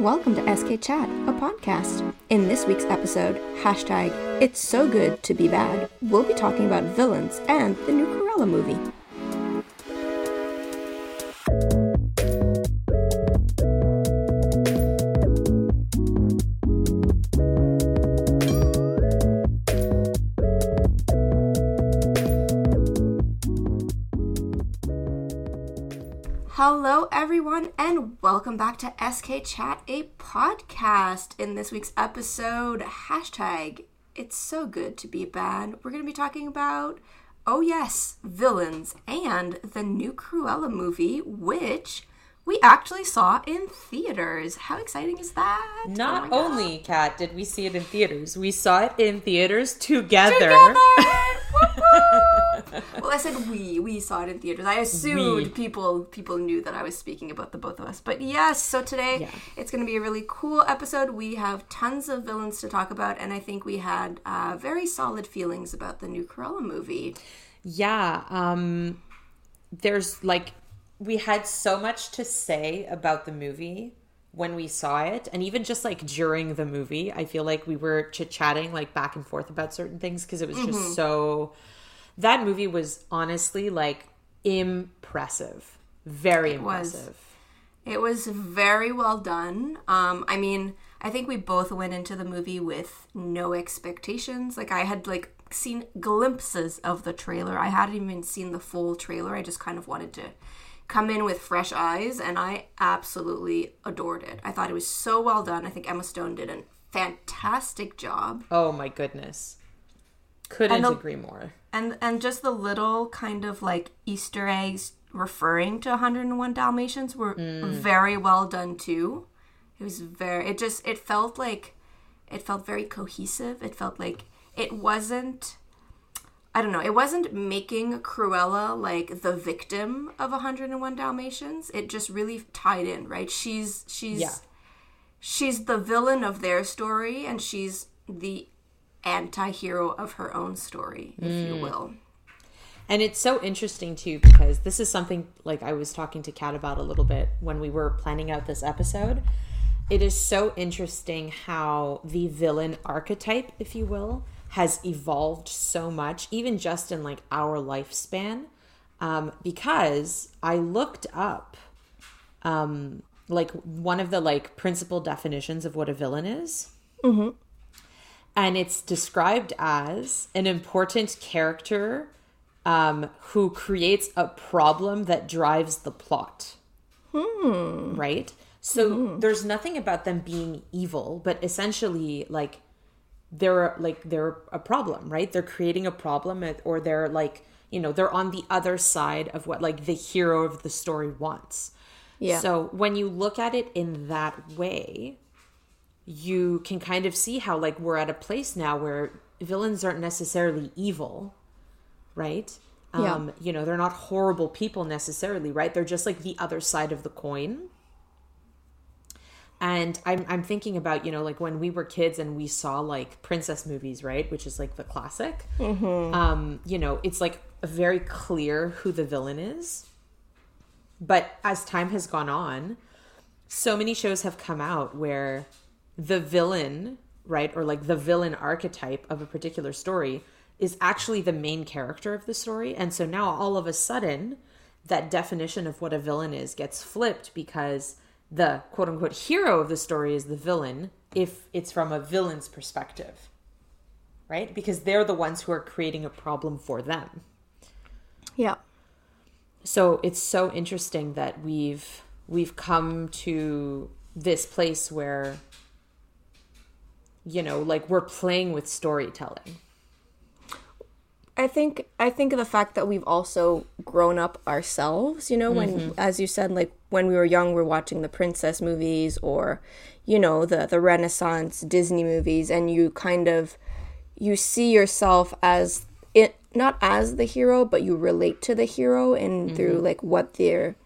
Welcome to SK Chat, a podcast. In this week's episode, hashtag It's So Good to Be Bad, we'll be talking about villains and the new Cruella movie. Welcome back to SK Chat, a podcast. In this week's episode, hashtag It's So Good to Be Bad, we're going to be talking about, oh yes, villains and the new Cruella movie, which we actually saw in theaters. How exciting is that? Oh Not Oh only, Kat, did we see it in theaters, we saw it in theaters together. Together! Well, I said we. We saw it in theaters. I assumed We. people people knew that I was speaking about the both of us. But yes, so today Yeah. it's going to be a really cool episode. We have tons of villains to talk about, and I think we had uh, very solid feelings about the new Cruella movie. Yeah, um there's like we had so much to say about the movie when we saw it and even just like during the movie i feel like we were chit-chatting like back and forth about certain things because it was Mm-hmm. just so that movie was honestly like impressive very was. impressive It was very well done. Um, I mean, I think we both went into the movie with no expectations. Like I had like seen glimpses of the trailer. I hadn't even seen the full trailer. I just kind of wanted to come in with fresh eyes and I absolutely adored it. I thought it was so well done. I think Emma Stone did a fantastic job. oh my goodness couldn't the- agree more. and and just the little kind of like easter eggs referring to 101 dalmatians were mm. very well done too. It was very it just it felt like it felt very cohesive. It felt like it wasn't i don't know it wasn't making cruella like the victim of 101 dalmatians. It just really tied in right? She's she's Yeah. she's the villain of their story and she's the anti-hero of her own story if you will And it's so interesting too because this is something like I was talking to Kat about a little bit when we were planning out this episode. It is so interesting how the villain archetype, if you will, has evolved so much, even just in like our lifespan. Um, because I looked up um, like one of the like principal definitions of what a villain is and it's described as an important character um, who creates a problem that drives the plot. Right? So there's nothing about them being evil, but essentially, like, they're like they're a problem, right? They're creating a problem, or they're like, you know, they're on the other side of what like the hero of the story wants. Yeah. So when you look at it in that way, you can kind of see how like we're at a place now where villains aren't necessarily evil, right? Yeah. Um, you know, they're not horrible people necessarily, right? They're just like the other side of the coin. And I'm I'm thinking about, you know, like when we were kids and we saw like princess movies, right? Which is like the classic. Um, you know, it's like very clear who the villain is. But as time has gone on, so many shows have come out where the villain, right, or like the villain archetype of a particular story is actually the main character of the story. And so now all of a sudden, that definition of what a villain is gets flipped because the quote unquote hero of the story is the villain if it's from a villain's perspective, right? Because they're the ones who are creating a problem for them. yeah So it's so interesting that we've we've come to this place where you know, like we're playing with storytelling. I think I think of the fact that we've also grown up ourselves, you know, when mm-hmm. as you said, like when we were young, we're watching the princess movies or, you know, the the Renaissance Disney movies, and you kind of you see yourself as it not as the hero, but you relate to the hero and mm-hmm. through like what they're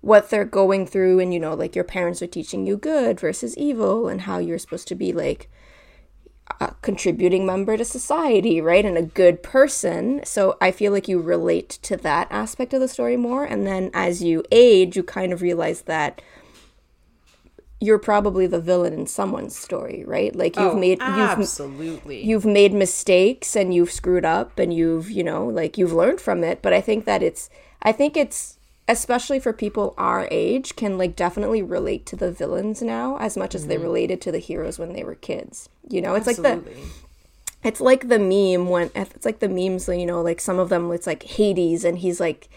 what they're going through and you know like your parents are teaching you good versus evil and how you're supposed to be like a contributing member to society, right? And a good person. So I feel like you relate to that aspect of the story more. And then as you age, you kind of realize that you're probably the villain in someone's story, right? Like you've Oh, made you've absolutely. you've made mistakes and you've screwed up and you've you know like you've learned from it but i think that it's i think it's especially for people our age can like definitely relate to the villains now as much as they mm-hmm. related to the heroes when they were kids. You know it's like the it's like the meme when it's like the memes you know like some of them it's like hades and he's like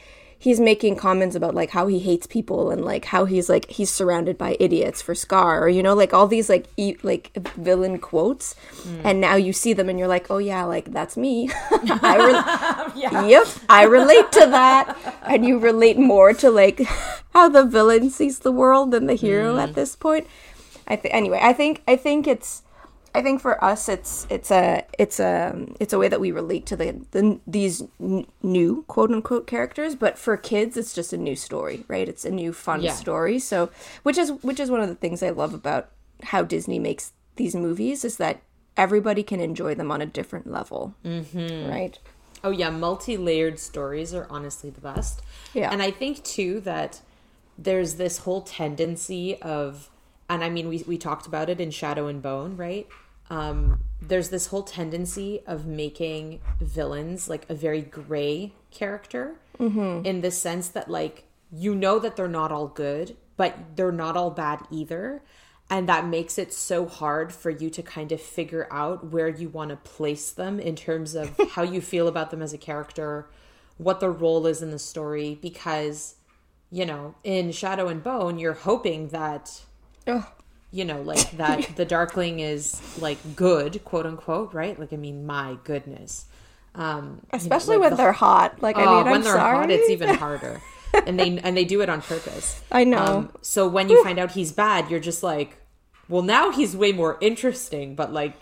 he's making comments about like how he hates people and like how he's like he's surrounded by idiots for scar or you know like all these like e- like villain quotes. Mm. And now you see them and you're like oh yeah like that's me. I re- yep i relate to that. And you relate more to like how the villain sees the world than the hero at mm. this point. I think anyway i think i think it's I think for us, it's it's a it's a it's a way that we relate to the, the these n- new quote unquote characters. But for kids, it's just a new story, right? It's a new fun Yeah. story. So, which is which is one of the things I love about how Disney makes these movies is that everybody can enjoy them on a different level, mm-hmm. right? Oh yeah, multi-layered stories are honestly the best. Yeah. And I think too that there's this whole tendency of and I mean we we talked about it in Shadow and Bone, right? Um there's this whole tendency of making villains like a very gray character in the sense that like you know that they're not all good, but they're not all bad either. And that makes it so hard for you to kind of figure out where you want to place them in terms of how you feel about them as a character, what their role is in the story. Because, you know, in Shadow and Bone, you're hoping that Oh, you know, like that the Darkling is like good, quote unquote, right? Like, I mean, my goodness. Um, you know, especially like when the- they're hot. Like I Oh, mean, I'm when they're sorry. hot, it's even harder. and they and they do it on purpose. I know. Um, so when you find out he's bad, you're just like, well, now he's way more interesting. But like,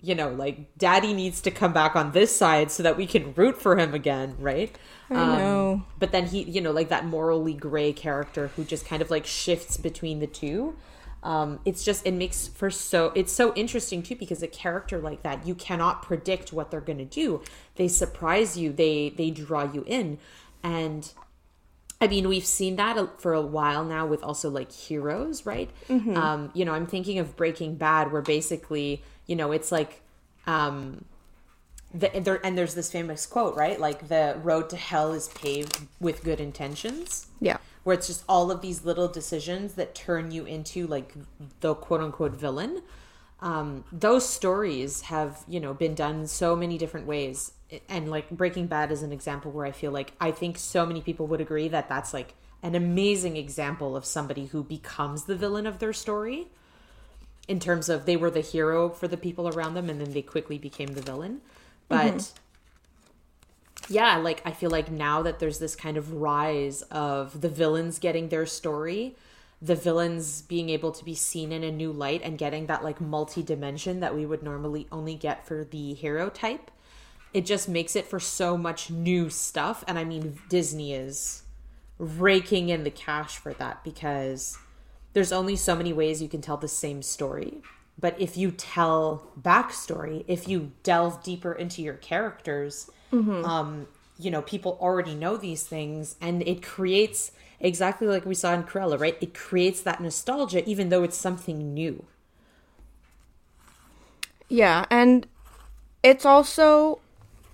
you know, like Daddy needs to come back on this side so that we can root for him again, right? Um, I know. But then he, you know, like that morally gray character who just kind of like shifts between the two. Um, it's just it makes for so it's so interesting too because a character like that you cannot predict what they're going to do. They surprise you. They they draw you in, and I mean, we've seen that for a while now with also like heroes, right? Um, you know, I'm thinking of Breaking Bad, where basically, you know, it's like, um, the, and there, and there's this famous quote, right? Like the road to hell is paved with good intentions Yeah. where it's just all of these little decisions that turn you into like the quote unquote villain. Um, those stories have, you know, been done so many different ways. And like Breaking Bad is an example where I feel like I think so many people would agree that that's like an amazing example of somebody who becomes the villain of their story in terms of they were the hero for the people around them and then they quickly became the villain. But mm-hmm. yeah, like I feel like now that there's this kind of rise of the villains getting their story, the villains being able to be seen in a new light and getting that like multi dimension that we would normally only get for the hero type. It just makes it for so much new stuff. And I mean, Disney is raking in the cash for that because there's only so many ways you can tell the same story. But if you tell backstory, if you delve deeper into your characters, um, you know, people already know these things, and it creates exactly like we saw in Cruella, right? It creates that nostalgia, even though it's something new. Yeah, and it's also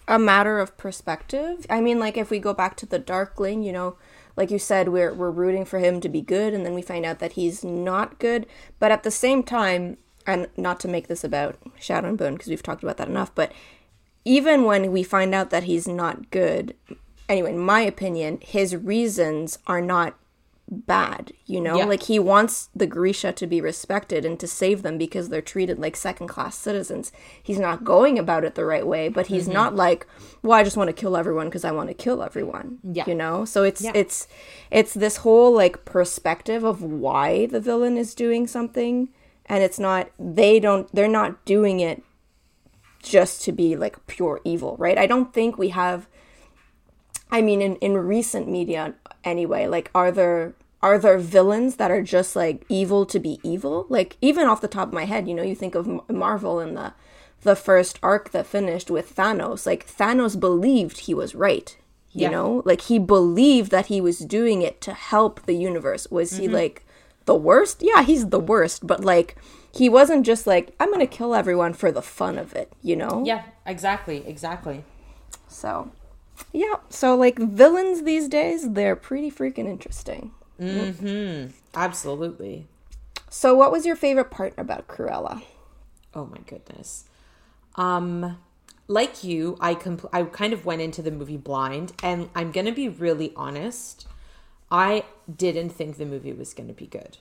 a matter of perspective. I mean, like if we go back to the Darkling, you know, like you said, we're we're rooting for him to be good, and then we find out that he's not good. But at the same time, and not to make this about Shadow and Bone because we've talked about that enough, but even when we find out that he's not good, anyway, in my opinion, his reasons are not bad, you know? Yeah. Like he wants the Grisha to be respected and to save them because they're treated like second class citizens. He's not going about it the right way, but he's mm-hmm. not like, well, I just want to kill everyone because I want to kill everyone. Yeah. You know? So it's Yeah. it's it's this whole like perspective of why the villain is doing something and it's not they don't they're not doing it just to be like pure evil, right? I don't think we have I mean in in recent media anyway, like are there are there villains that are just like evil to be evil? Like even off the top of my head, you know, you think of M- Marvel in the the first arc that finished with Thanos. Like Thanos believed he was right. You Yeah. know, like he believed that he was doing it to help the universe. Was he mm-hmm. like the worst? Yeah, he's the worst, but like he wasn't just like I'm going to kill everyone for the fun of it, you know? Yeah, exactly, exactly. So, yeah, so like villains these days, they're pretty freaking interesting. Mhm. Absolutely. So, what was your favorite part about Cruella? Oh my goodness. Um like you, I compl- I kind of went into the movie blind and I'm going to be really honest. I didn't think the movie was going to be good.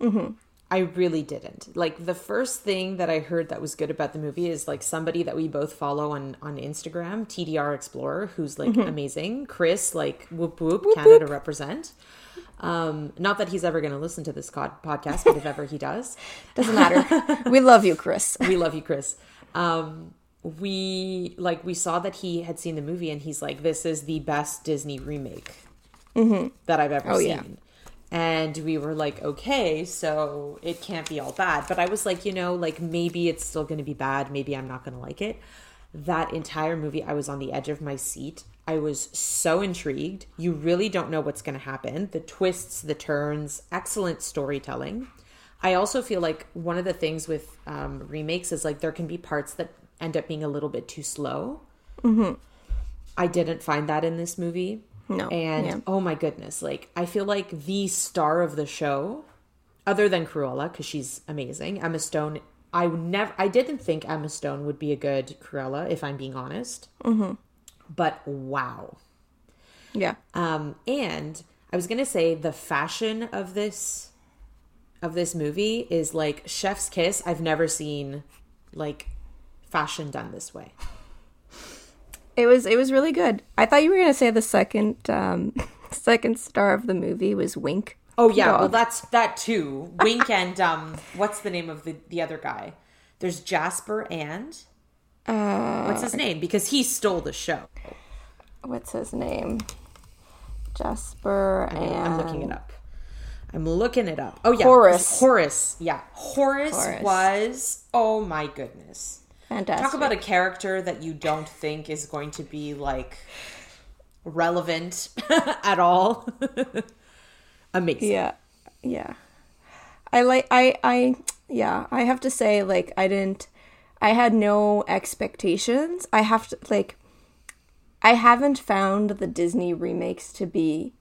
Mhm. I really didn't. Like the first thing that I heard that was good about the movie is like somebody that we both follow on on Instagram, TDR Explorer, who's like amazing. Chris, like whoop whoop, Canada represent. Um, not that he's ever going to listen to this cod- podcast, but if ever he does, Doesn't matter. we love you, Chris. we love you, Chris. Um, we like we saw that he had seen the movie and he's like, "This is the best Disney remake that I've ever Oh, seen." yeah. And we were like, "Okay, so it can't be all bad." But I was like, you know, like maybe it's still going to be bad. Maybe I'm not going to like it. That entire movie, I was on the edge of my seat. I was so intrigued. You really don't know what's going to happen. The twists, the turns, excellent storytelling. I also feel like one of the things with um, remakes is like there can be parts that end up being a little bit too slow. Mm-hmm. I didn't find that in this movie. No, And yeah. oh my goodness, like I feel like the star of the show, other than Cruella, because she's amazing, Emma Stone. I never, I didn't think Emma Stone would be a good Cruella, if I'm being honest. Mm-hmm. But wow, Yeah. um, and I was gonna say the fashion of this of this movie is like chef's kiss. I've never seen like fashion done this way. It was it was really good. I thought you were gonna say the second um second star of the movie was Wink. Oh yeah, Dog. well that's that too. Wink and um, what's the name of the the other guy? There's Jasper and Uh, what's his name? Because he stole the show. what's his name? Jasper and I'm looking it up. I'm looking it up. Oh yeah, Horace. Horace. Yeah, Horace, Horace. was. Oh my goodness. Fantastic. Talk about a character that you don't think is going to be like relevant at all. Amazing. Yeah. Yeah. I like I I yeah, I have to say like I didn't I had no expectations. I have to like I haven't found the Disney remakes to be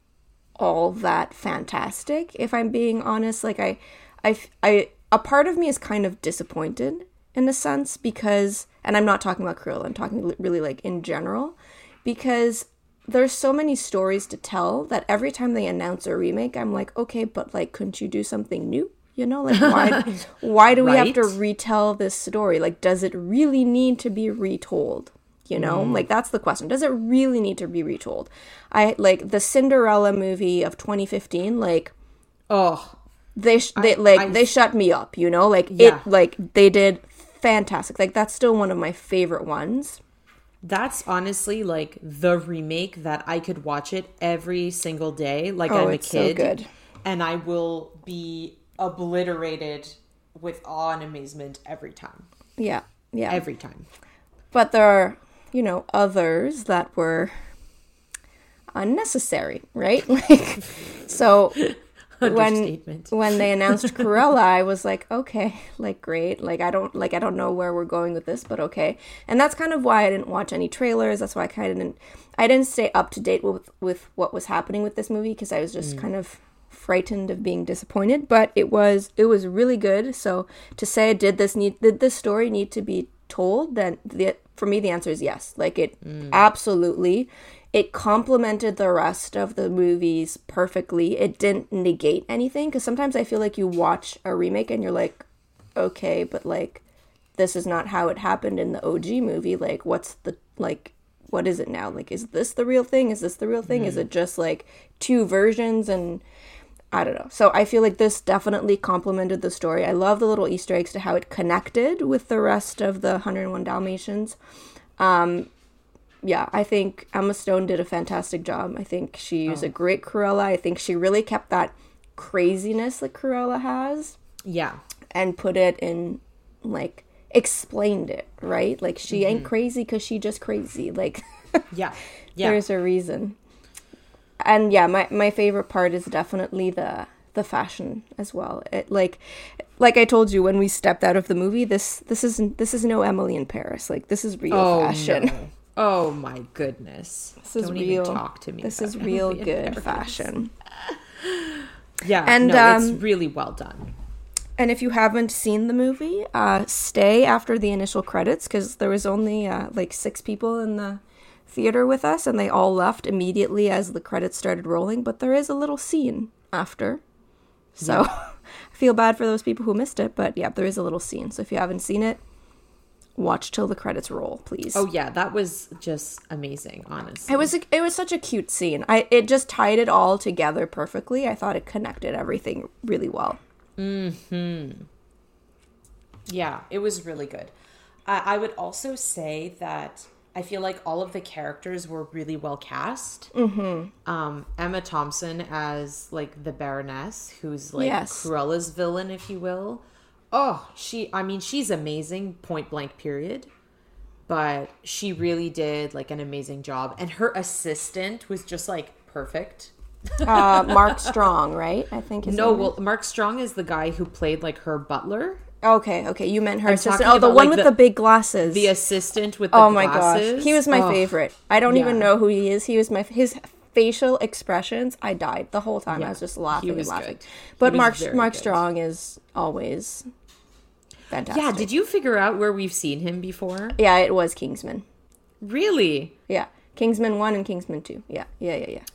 all that fantastic if I'm being honest. Like I I I a part of me is kind of disappointed in a sense because and I'm not talking about Cruella, I'm talking really like in general because there's so many stories to tell that every time they announce a remake, I'm like, okay, but like, couldn't you do something new? You know, like why why do we have to retell this story? Like, does it really need to be retold? You know, mm. like that's the question. Does it really need to be retold? I like the Cinderella movie of 2015. Like Oh, they sh- they like I- they shut me up. You know, like Yeah. it like they did fantastic. Like that's still one of my favorite ones. That's honestly like the remake that I could watch it every single day, like Oh, I'm a it's so kid, good. and I will be obliterated with awe and amazement every time. Yeah, yeah. Every time. but there are you know others that were unnecessary right like so when when they announced Cruella, I was like okay like great. Like I don't like I don't know where we're going with this but okay. And that's kind of why I didn't watch any trailers. That's why I kind of didn't I didn't stay up to date with with what was happening with this movie because I was just mm. kind of frightened of being disappointed. But it was it was really good. So to say did this need did this story need to be told? Then the for me the answer is yes. Like it mm. absolutely it complemented the rest of the movies perfectly. It didn't negate anything because sometimes i feel like you watch a remake and you're like okay but like this is not how it happened in the og movie. Like what's the like what is it now? Like is this the real thing? Is this the real thing? Is it just like two versions? And I don't know. So I feel like this definitely complemented the story. I love the little Easter eggs to how it connected with the rest of the 101 Dalmatians. Um, yeah, I think Emma Stone did a fantastic job. I think she was a oh. great Cruella. I think she really kept that craziness that Cruella has Yeah. and put it in like explained it right. Like she ain't mm-hmm. crazy because she just crazy. Like Yeah. Yeah. there's a reason and yeah my, my favorite part is definitely the the fashion as well. It like like I told you when we stepped out of the movie, this this isn't this is no Emily in Paris. Like this is real Oh, fashion. no. Oh my goodness. This is Don't real. even talk to me. This is real good fashion. Yeah, And, no, it's um, really well done. And if you haven't seen the movie, uh, stay after the initial credits because there was only uh, like six people in the theater with us, and they all left immediately as the credits started rolling. But there is a little scene after, so I feel bad for those people who missed it. But yeah, there is a little scene. So if you haven't seen it, watch till the credits roll, please. Oh yeah, that was just amazing, honestly. It was a, it was such a cute scene. I it just tied it all together perfectly. I thought it connected everything really well. Mhm. Yeah, it was really good. I, I would also say that I feel like all of the characters were really well cast. Mm-hmm. Um, Emma Thompson as like the Baroness, who's like Yes. Cruella's villain, if you will. Oh, she. I mean, she's amazing. Point blank. Period. But she really did like an amazing job, and her assistant was just like perfect. Uh, Mark Strong, right? I think No, well, Mark Strong is the guy who played like her butler. Okay, okay. You meant her I'm assistant. Oh, the about, one like, with the- the, big glasses. The assistant with the glasses. oh my glasses. gosh, he was my Oh, favorite. I don't even know who he is. He was my his facial expressions. I died the whole time. I was just laughing he was and laughing. good. But Mark Mark good. Strong is always fantastic. Yeah, did you figure out where we've seen him before? Yeah, it was Kingsman. Really? Yeah, Kingsman one and Kingsman two. Yeah, yeah, yeah, yeah.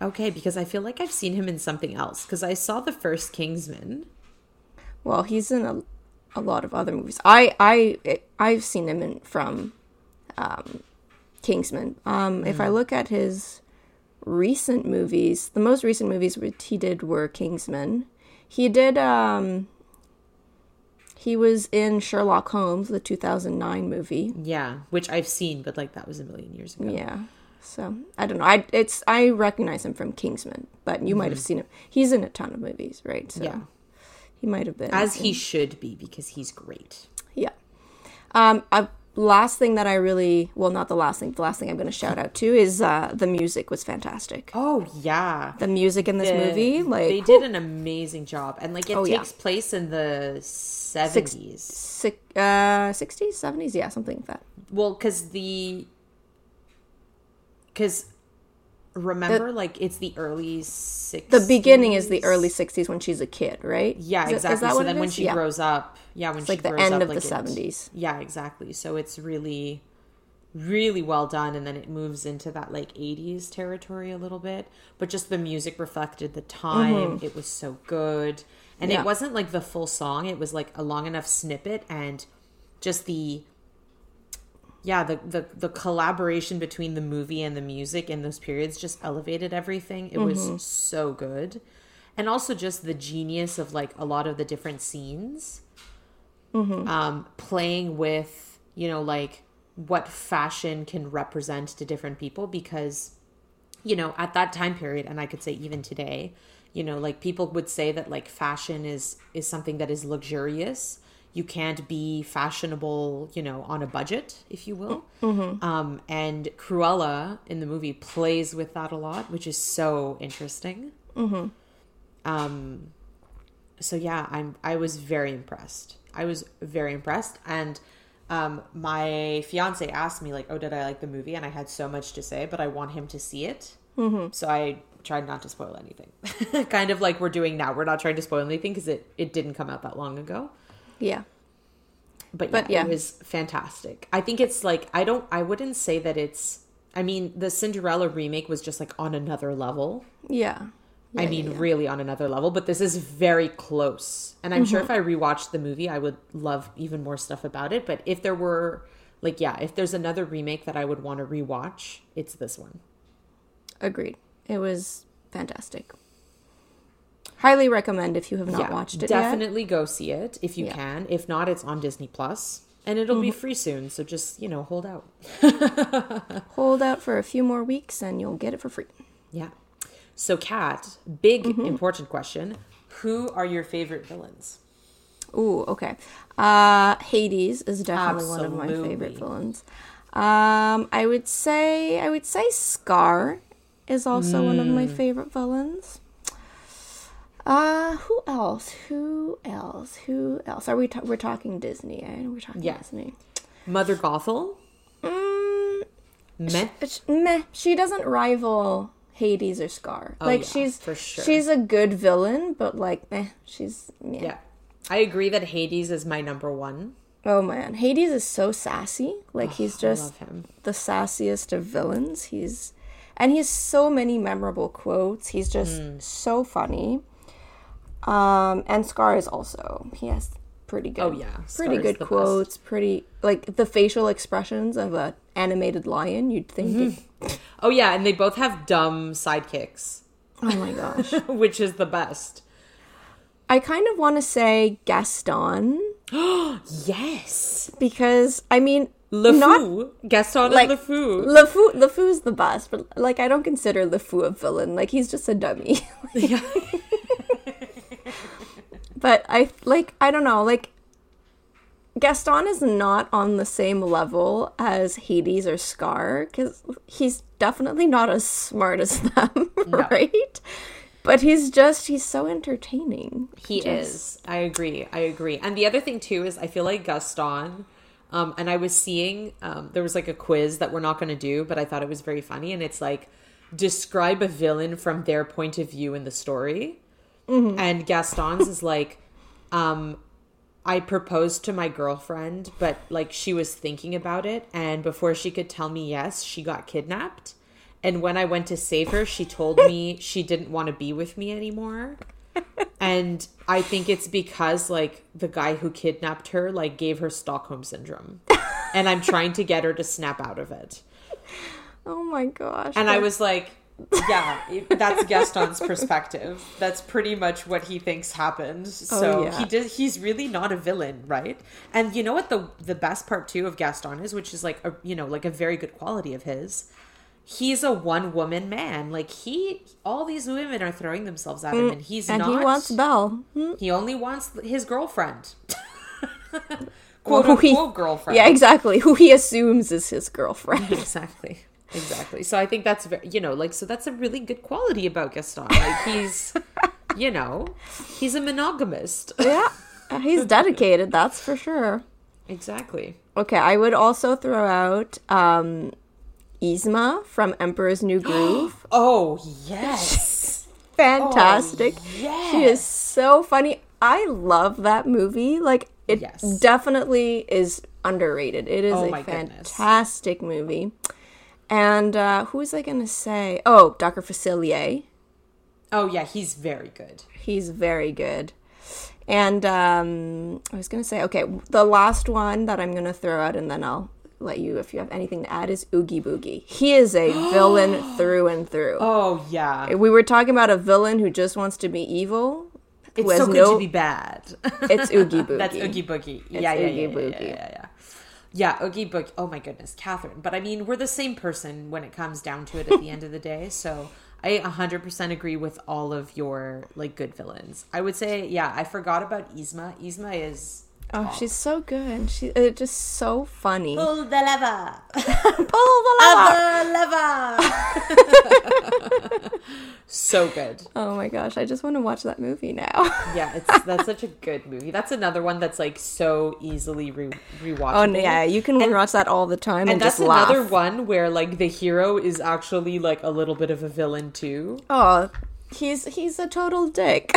Okay, because I feel like I've seen him in something else. Because I saw the first Kingsman. Well, he's in a, a lot of other movies. I I I've seen him in from um, Kingsman. Um, If I look at his recent movies, the most recent movies which he did were Kingsman. He did. Um, he was in Sherlock Holmes, the 2009 movie. Yeah, which I've seen, but like that was a million years ago. Yeah. So I don't know. I it's I recognize him from Kingsman, but you might have seen him. He's in a ton of movies, right? So Yeah. he might have been As in- he should be, because he's great. Yeah. Um, a last thing that I really, well, not the last thing, the last thing I'm going to shout out to is uh, the music was fantastic. Oh yeah. The music in this The- movie, like, they did an amazing job, and like it Oh, yeah. takes place in the seventies. uh, 60s, 70s, yeah, something like that. Well, because the because remember, like it's the early sixties. The beginning is the early 60s when she's a kid, right? Yeah, Is exactly. So then when she yeah. grows up, yeah, when It's she like the grows end up, of the like, it- 70s. Yeah, exactly. So it's really, really well done, and then it moves into that like '80s territory a little bit. But just the music reflected the time. It was so good, and Mm-hmm. Yeah. it wasn't like the full song. It was like a long enough snippet, and just the yeah the, the the collaboration between the movie and the music in those periods just elevated everything it Mm-hmm. was so good and also just the genius of like a lot of the different scenes Mm-hmm. um playing with you know like what fashion can represent to different people because you know at that time period and i could say even today you know like people would say that like fashion is is something that is luxurious you can't be fashionable you know on a budget if you will. Um and cruella in the movie plays with that a lot which is so interesting. Um so yeah i'm i was very impressed. I was very impressed. And um my fiance asked me like oh did i like the movie? And i had so much to say but i want him to see it. So i tried not to spoil anything. Kind of like we're doing now. We're not trying to spoil anything because it it didn't come out that long ago Yeah. but, But yeah, yeah. it was fantastic i think it's like i don't i wouldn't say that it's i mean the cinderella remake was just like on another level Yeah. I mean, yeah, yeah. really on another level, but this is very close. And I'm Mm-hmm. sure if I rewatched the movie, I would love even more stuff about it. But if there were, like, yeah, if there's another remake that I would want to rewatch, it's this one. Agreed. It was fantastic. Highly recommend if you have not yeah, watched it yet. definitely go see it if you Yeah. can. If not, it's on Disney Plus, and it'll be Mm-hmm. free soon. So just you know, hold out. Hold out for a few more weeks and you'll get it for free. Yeah. So, Kat, big Mm-hmm. important question: Who are your favorite villains? Ooh, okay. Uh Hades is definitely one of my favorite villains. Um I would say I would say Scar is also one of my Mm. favorite villains. Uh, who else? Who else? Who else? Are we ta- we're talking Disney? Eh? We're talking Yeah. Disney. Mother Gothel. Mm, Meh. sh- meh. She doesn't rival Hades or Scar. like Oh, yeah, she's for sure. she's a good villain, but like, eh, she's yeah. Yeah. I agree that Hades is my number one. Oh man, Hades is so sassy. Like he's just the sassiest of villains. He's and he has so many memorable quotes. He's just Hmm. so funny. Um, and Scar is also he has pretty good. Oh, yeah. pretty Scar is good the best. quotes. Pretty like the facial expressions of a animated lion. You'd think. Mm-hmm. it- Oh yeah, and they both have dumb sidekicks, oh my gosh, which is the best. I kind of want to say Gaston Yes. because I mean. LeFou. Not Gaston like and LeFou. LeFou, LeFou's the best, but like I don't consider LeFou a villain. Like he's just a dummy. Yeah. But I like I don't know, like Gaston is not on the same level as Hades or Scar cuz he's definitely not as smart as them, right? But he's just he's so entertaining. He Just- is. I agree. I agree. And the other thing too is I feel like Gaston um and I was seeing um there was like a quiz that we're not going to do, but I thought it was very funny and it's like describe a villain from their point of view in the story. And Gaston's is like um I proposed to my girlfriend, but like she was thinking about it and before she could tell me yes, she got kidnapped. And when I went to save her, she told me she didn't want to be with me anymore and i think it's because like the guy who kidnapped her like gave her stockholm syndrome and i'm trying to get her to snap out of it Oh my gosh. and i was like yeah that's gaston's perspective that's pretty much what he thinks happened so yeah. he did he's really not a villain right and you know what the the best part too of gaston is which is like a you know like a very good quality of his he's a one woman man like he all these women are throwing themselves at him and he's and not he wants Belle. Hmm? he only wants his girlfriend. Well, Quote he- unquote girlfriend. Yeah, exactly. Who he assumes is his girlfriend. exactly. Exactly. So I think that's very, you know, like, so that's a really good quality about Gaston. Like, he's, you know, he's a monogamist. yeah. He's dedicated, that's for sure. Exactly. Okay, I would also throw out um Yzma from Emperor's New Groove. Oh, yes. Fantastic. yes. She is so funny. I love that movie. Like it Yes. definitely is underrated. It is Oh a my goodness. fantastic movie. And uh who was I gonna say? Oh, Dr. Facilier. Oh, yeah, he's very good. He's very good. And um, I was going to say, okay, the last one that I'm going to throw out, and then I'll let you, if you have anything to add, is Oogie Boogie. He is a villain through and through. Oh, yeah. We were talking about a villain who just wants to be evil. It's so good no- to be bad. It's Oogie Boogie. That's Oogie Boogie. Yeah, yeah, Oogie yeah, Boogie. yeah, yeah, yeah. Yeah, Oogie Boogie. Oh my goodness, Catherine. But I mean, we're the same person when it comes down to it at the end of the day. So I 100% agree with all of your like good villains. I would say, yeah, I forgot about Yzma. Yzma is Oh, she's so good. She uh, just so funny. pull the lever, Pull the lever. lever. so good. Oh my gosh, I just want to watch that movie now. Yeah, it's that's such a good movie. That's another one that's like so easily re- rewatchable. oh yeah, you can And- watch that all the time and, and that's just laugh. another one where like the hero is actually like a little bit of a villain too. Oh, he's he's a total dick.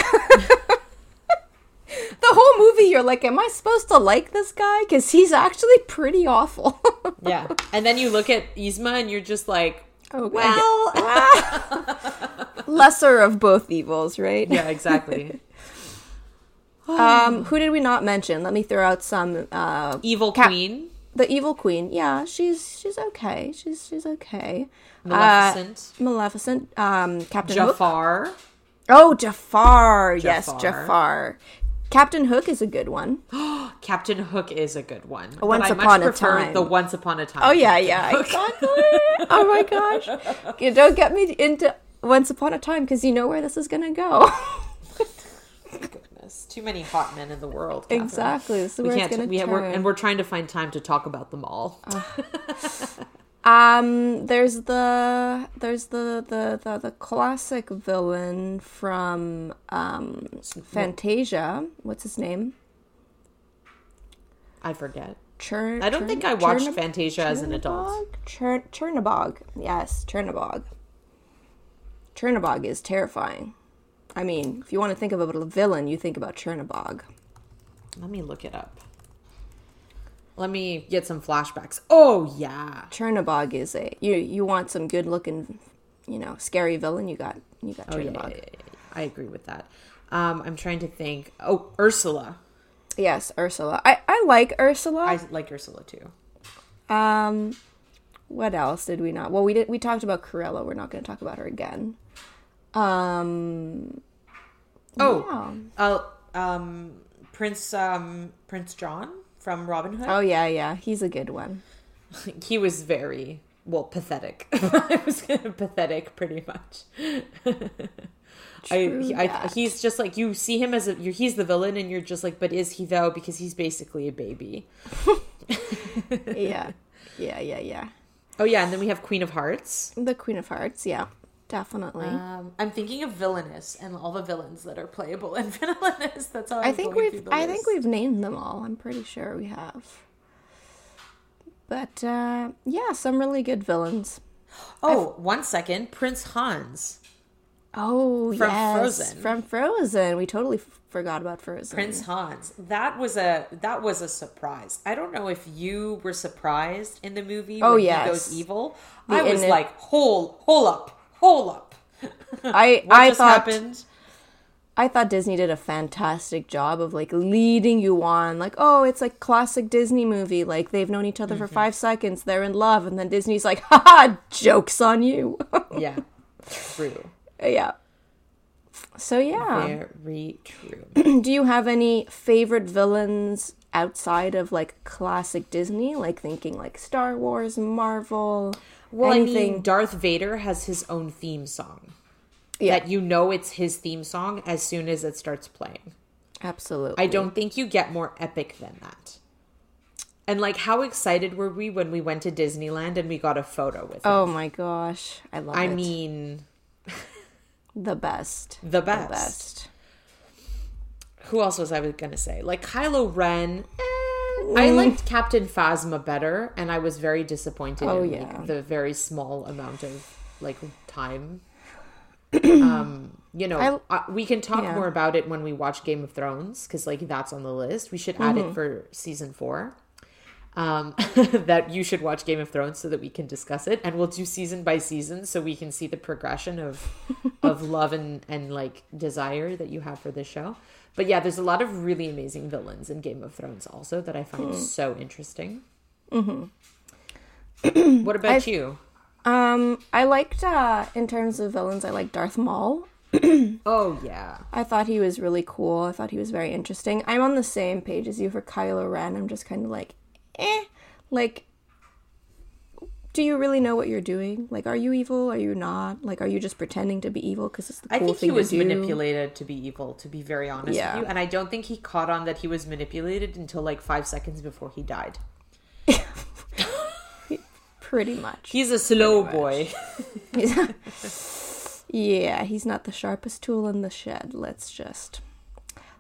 The whole movie, you're like, am I supposed to like this guy? Because he's actually pretty awful. Yeah, and then you look at Yzma and you're just like, oh, well, ah. lesser of both evils, right? yeah, exactly. Um, who did we not mention? Let me throw out some. Uh, Evil Cap- Queen, the evil queen. Yeah, she's she's okay. She's she's okay. Maleficent, Uh, Maleficent. Um, Captain Hook. Jafar. Oh, Jafar. Yes, Jafar. Captain Hook is a good one. Captain Hook is a good one. Once but I Upon much a prefer Time. The Once Upon a Time. Oh yeah, yeah, exactly. oh my gosh! You don't get me into Once Upon a Time because you know where this is gonna go. Goodness, too many hot men in the world. Catherine. exactly. This is We where can't. it's gonna we, turn. we're, and we're trying to find time to talk about them all. Um, there's the there's the the the, the classic villain from um Fantasia. What's his name? I forget. Chern, I don't Chern- think I watched Chernab- Fantasia as an adult. Chernabog? Chern- Chernabog. Yes, Chernabog. Chernabog is terrifying. I mean, if you want to think about a villain, you think about Chernabog. Let me look it up. Let me get some flashbacks. Oh yeah. Chernabog is a you you want some good looking, you know, scary villain. You got you got Oh yeah, yeah, yeah. I agree with that. Um, I'm trying to think. Oh, Ursula. Yes, Ursula. I I like Ursula. I like Ursula too. Um, what else did we not? Well, we did. We talked about Cruella. We're not going to talk about her again. Um. Oh, yeah. uh, um, Prince um, Prince John from Robin Hood. Oh yeah, yeah. He's a good one. He was very well pathetic. I was pathetic, pretty much. I, he, I, he's just like you see him as a you're, he's the villain, and you're just like, but is he though? Because he's basically a baby. yeah, yeah, yeah, yeah. Oh yeah, and then we have Queen of Hearts. The Queen of Hearts. Yeah, definitely. Um, I'm thinking of villainous and all the villains that are playable in villainous. That's how I I'm think we've. I think we've named them all. I'm pretty sure we have. But uh, yeah, some really good villains. Oh, one second, Prince Hans. Oh, From yes, Frozen. From Frozen. We totally f- forgot about Frozen. Prince Hans. That was a that was a surprise. I don't know if you were surprised in the movie Oh, when yes. he goes evil. The I was ini- like, hold, hold up, hold up. I What I just thought happened? I thought Disney did a fantastic job of like leading you on, like, oh, it's like classic Disney movie. Like they've known each other Mm-hmm. for five seconds, they're in love, and then Disney's like, haha, jokes on you. Yeah, true. yeah. So yeah. Very true. Do you have any favorite villains outside of like classic Disney? Like thinking like Star Wars, Marvel, Well, I mean, Darth Vader has his own theme song. yeah, That you know it's his theme song as soon as it starts playing. absolutely. I don't think you get more epic than that. And like, how excited were we when we went to Disneyland and we got a photo with him? Oh my gosh, I love it. I it. mean, the best. the The best. best. Who else was I going to say? Like Kylo Ren. Eh, I liked Captain Phasma better, and I was very disappointed Oh, in yeah. like, the very small amount of like time. um, you know, I- uh, we can talk yeah. more about it when we watch Game of Thrones because like that's on the list. We should add Mm-hmm. it for season four. Um, that you should watch Game of Thrones so that we can discuss it, and we'll do season by season so we can see the progression of of love and and like desire that you have for this show. But yeah, there's a lot of really amazing villains in Game of Thrones also that I find Hmm. so interesting. Mm-hmm. what about you? Um, I liked uh in terms of villains, I like Darth Maul. Oh yeah, I thought he was really cool. I thought he was very interesting. I'm on the same page as you for Kylo Ren. I'm just kind of like, eh, like. Do you really know what you're doing? Like, are you evil? Are you not? Like, are you just pretending to be evil because it's the cool I think he was to do? manipulated to be evil. To be very honest Yeah. with you, and I don't think he caught on that he was manipulated until like five seconds before he died. Pretty much. He's a slow boy. Yeah, he's not the sharpest tool in the shed. Let's just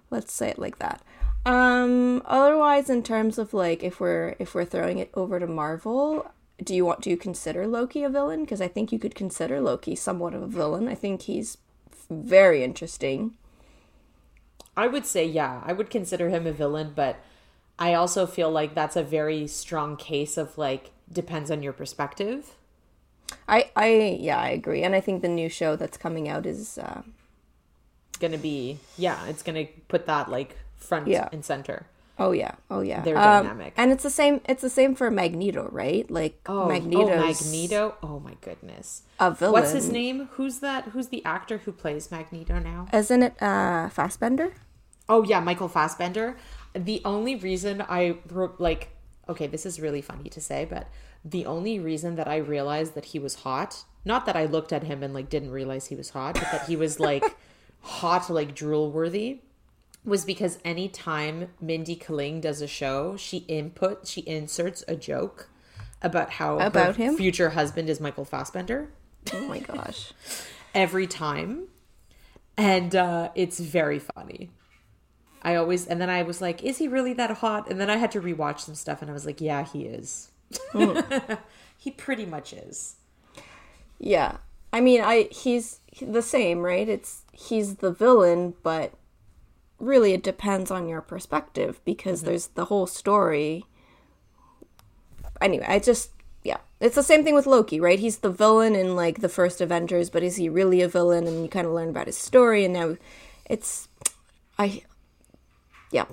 let's say it like that. Um otherwise in terms of like if we're if we're throwing it over to Marvel, do you want do you consider Loki a villain? Because I think you could consider Loki somewhat of a villain. I think he's very interesting. I would say, yeah, I would consider him a villain, but I also feel like that's a very strong case of like depends on your perspective. I I yeah, I agree. And I think the new show that's coming out is uh Gonna be, yeah, it's gonna put that like front Yeah. and center. Oh yeah, oh yeah. They're Um, dynamic. And it's the same it's the same for Magneto, right? Like Oh, Magneto. oh, Magneto! Oh my goodness, a villain. what's his name? Who's that? Who's the actor who plays Magneto now? Isn't it uh Fassbender? Oh yeah, Michael Fassbender. The only reason I wrote like okay, this is really funny to say, but the only reason that I realized that he was hot, not that I looked at him and like didn't realize he was hot, but that he was like hot like drool worthy was because anytime Mindy Kaling does a show, she input she inserts a joke about how her About him? future husband is Michael Fassbender Oh my gosh. every time. And uh, it's very funny. I always, and then I was like, is he really that hot? And then I had to rewatch some stuff and I was like, yeah, he is. he pretty much is. Yeah. I mean, I he's the same, right? It's he's the villain, but really it depends on your perspective because mm-hmm. there's the whole story. Anyway, I just yeah. It's the same thing with Loki, right? He's the villain in like the first Avengers, but is he really a villain? And you kind of learn about his story and now it's I yeah.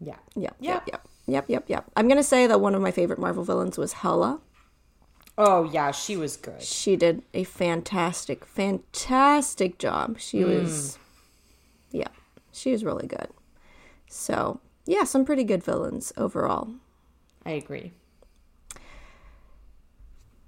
Yeah. Yep, Yeah. yep, yep, yep, yep, yep. I'm gonna say that one of my favorite Marvel villains was Hela. Oh, yeah, she was good. She did a fantastic, fantastic job. She hmm. was, yeah, she was really good. So yeah, some pretty good villains overall. I agree.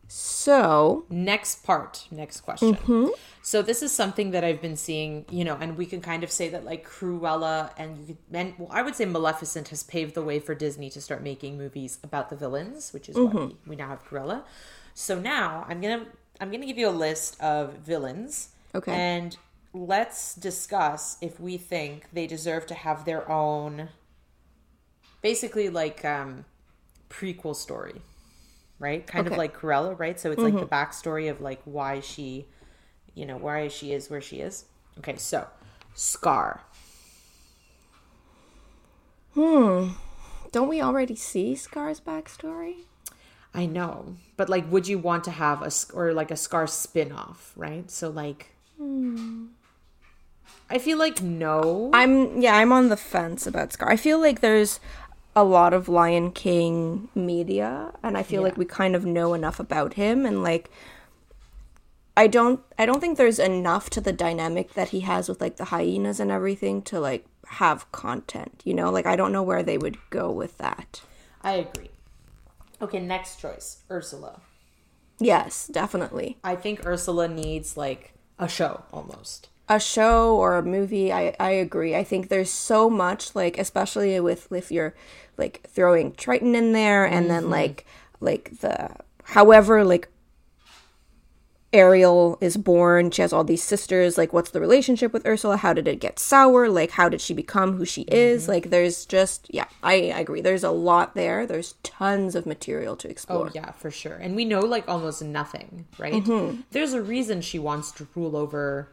So Next part, next question. Mm-hmm. So this is something that I've been seeing, you know, and we can kind of say that like Cruella and and well, I would say Maleficent has paved the way for Disney to start making movies about the villains, which is why we, we now have Cruella. So now I'm gonna I'm gonna give you a list of villains. Okay. And let's discuss if we think they deserve to have their own, basically like um, prequel story right? Kind of like Cruella, right? So it's like the backstory of like why she, you know, why she is where she is. Okay, so Scar. Hmm. Don't we already see Scar's backstory? I know, but like, would you want to have a or like a Scar spin-off, right? So like, I feel like no. I'm yeah, I'm on the fence about Scar. I feel like there's a lot of Lion King media and I feel like we kind of know enough about him and like I don't I don't think there's enough to the dynamic that he has with like the hyenas and everything to like have content, you know? Like I don't know where they would go with that. I agree. Okay, next choice, Ursula. Yes, definitely. I think Ursula needs like a show almost. A show or a movie i i agree. I think there's so much like especially with if you're like throwing triton in there and then mm-hmm. like like the however like ariel is born she has all these sisters like what's the relationship with ursula? How did it get sour? Like how did she become who she is? Mm-hmm. Like there's just yeah i, I agree. There's a lot there. There's tons of material to oh, explore. Oh yeah, for sure. And we know like almost nothing, right? Mm-hmm. There's a reason she wants to rule over,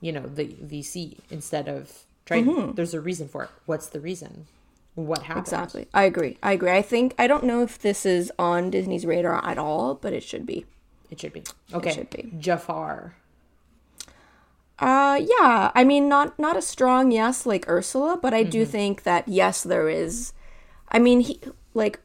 you know, the the sea instead of Triton. There's a reason for it. What's the reason? What happened? exactly i agree i agree i think i don't know if this is on disney's radar at all but it should be It should be. Okay. should be. Jafar. Uh yeah, I mean not not a strong yes like Ursula, but I do think that yes there is I mean he like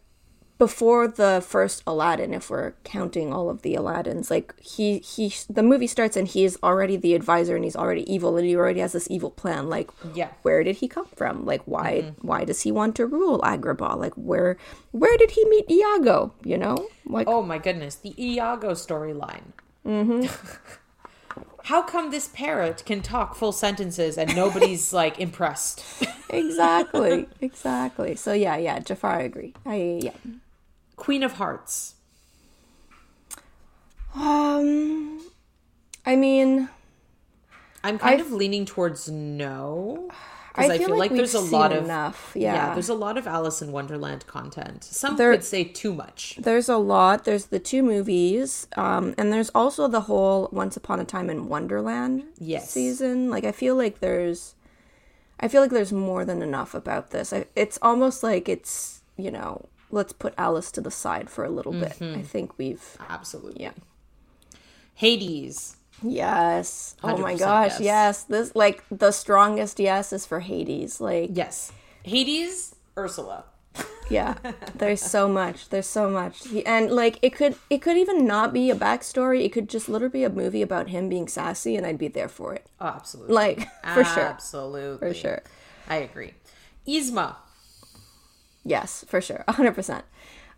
before the first Aladdin if we're counting all of the Aladdins, like he he the movie starts and he is already the advisor and he's already evil and he already has this evil plan like Yeah. where did he come from? Like why why does he want to rule Agrabah? Like where where did he meet Iago, you know? Like Oh my goodness, the Iago storyline. Mm-hmm. How come this parrot can talk full sentences and nobody's like impressed? exactly. exactly. So yeah, yeah, Jafar I agree. I yeah. Queen of Hearts. Um, I mean, I'm kind of leaning towards no. I Because I, feel, like, we've there's a lot of enough. yeah. Yeah, there's a lot of Alice in Wonderland content. Some There- could say too much. there's a lot. There's the two movies, um, and there's also the whole Once Upon a Time in Wonderland Yes. season. Like, I feel like there's, I feel like there's more than enough about this. I, it's almost like it's you know, let's put Alice to the side for a little bit. Mm-hmm. I think we've Absolutely. yeah. Hades. Yes. Oh my gosh. yes. Yes. This like the strongest yes is for Hades. Like Yes. Hades. Ursula. Yeah, there's so much. There's so much, he, and like it could, it could even not be a backstory. It could just literally be a movie about him being sassy, and I'd be there for it. Oh, absolutely. Like for sure, Absolutely. for sure. I agree. Yzma. Yes, for sure, hundred percent.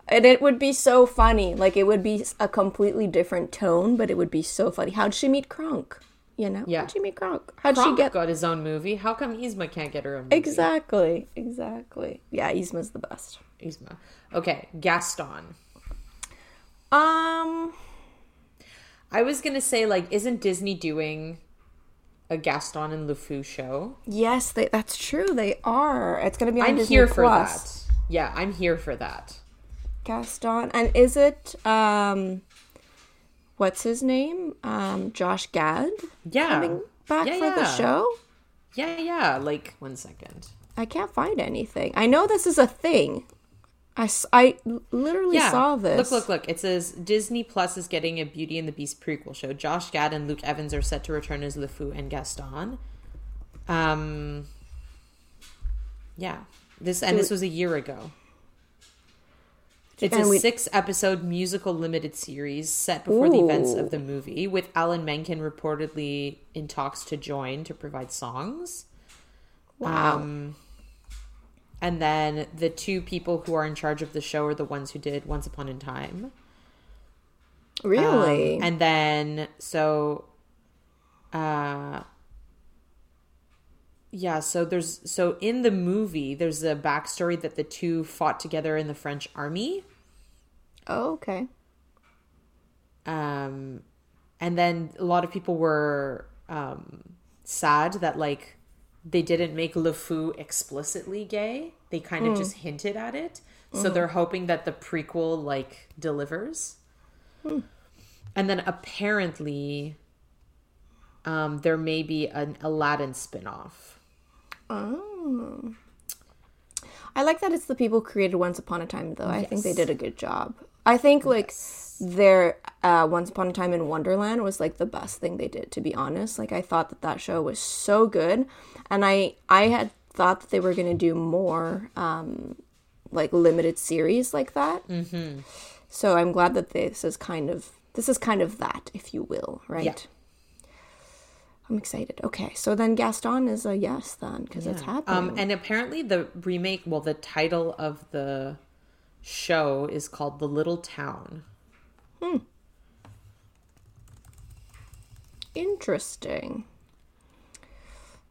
And it would be so funny. Like it would be a completely different tone, but it would be so funny. How'd she meet Kronk? You know? Yeah. How'd she meet Kronk? How'd Kronk she get? got his own movie. How come Yzma can't get her own movie? Exactly. Exactly. Yeah, Yzma's the best. Yzma. Okay. Gaston. Um, I was gonna say like, isn't Disney doing a Gaston and LeFou show? yes, they, that's true. They are. It's going to be on I'm Disney here for Plus. that. Yeah, I'm here for that. Gaston, and is it um, what's his name? Um, Josh Gad Yeah. coming back Yeah, for the show. Yeah, yeah. Like one second. I can't find anything. I know this is a thing. I, I literally Yeah. saw this. Look, look, look. It says Disney Plus is getting a Beauty and the Beast prequel show. Josh Gad and Luke Evans are set to return as LeFou and Gaston. Um. Yeah. This and this was a year ago. It's And a we- six episode musical limited series set before the events of the movie, with Alan Menken reportedly in talks to join to provide songs. Wow. Um, and then the two people who are in charge of the show are the ones who did Once Upon a Time. really? Um, and then so uh yeah, so there's so in the movie there's a backstory that the two fought together in the French army. oh, okay. Um and then a lot of people were um sad that like they didn't make LeFou explicitly gay. They kind of just hinted at it. So they're hoping that the prequel like delivers. And then apparently um there may be an Aladdin spin-off. Oh. I like that it's the people created Once Upon a Time, though. I think they did a good job. I think like their uh, Once Upon a Time in Wonderland was like the best thing they did. To be honest, like I thought that that show was so good, and I I had thought that they were gonna do more um, like limited series like that. Mm-hmm. So I'm glad that this is kind of this is kind of that, if you will, right? Yeah. I'm excited. Okay, so then Gaston is a yes then because it's happening. Um and apparently the remake, well the title of the show is called The Little Town. Hmm. Interesting.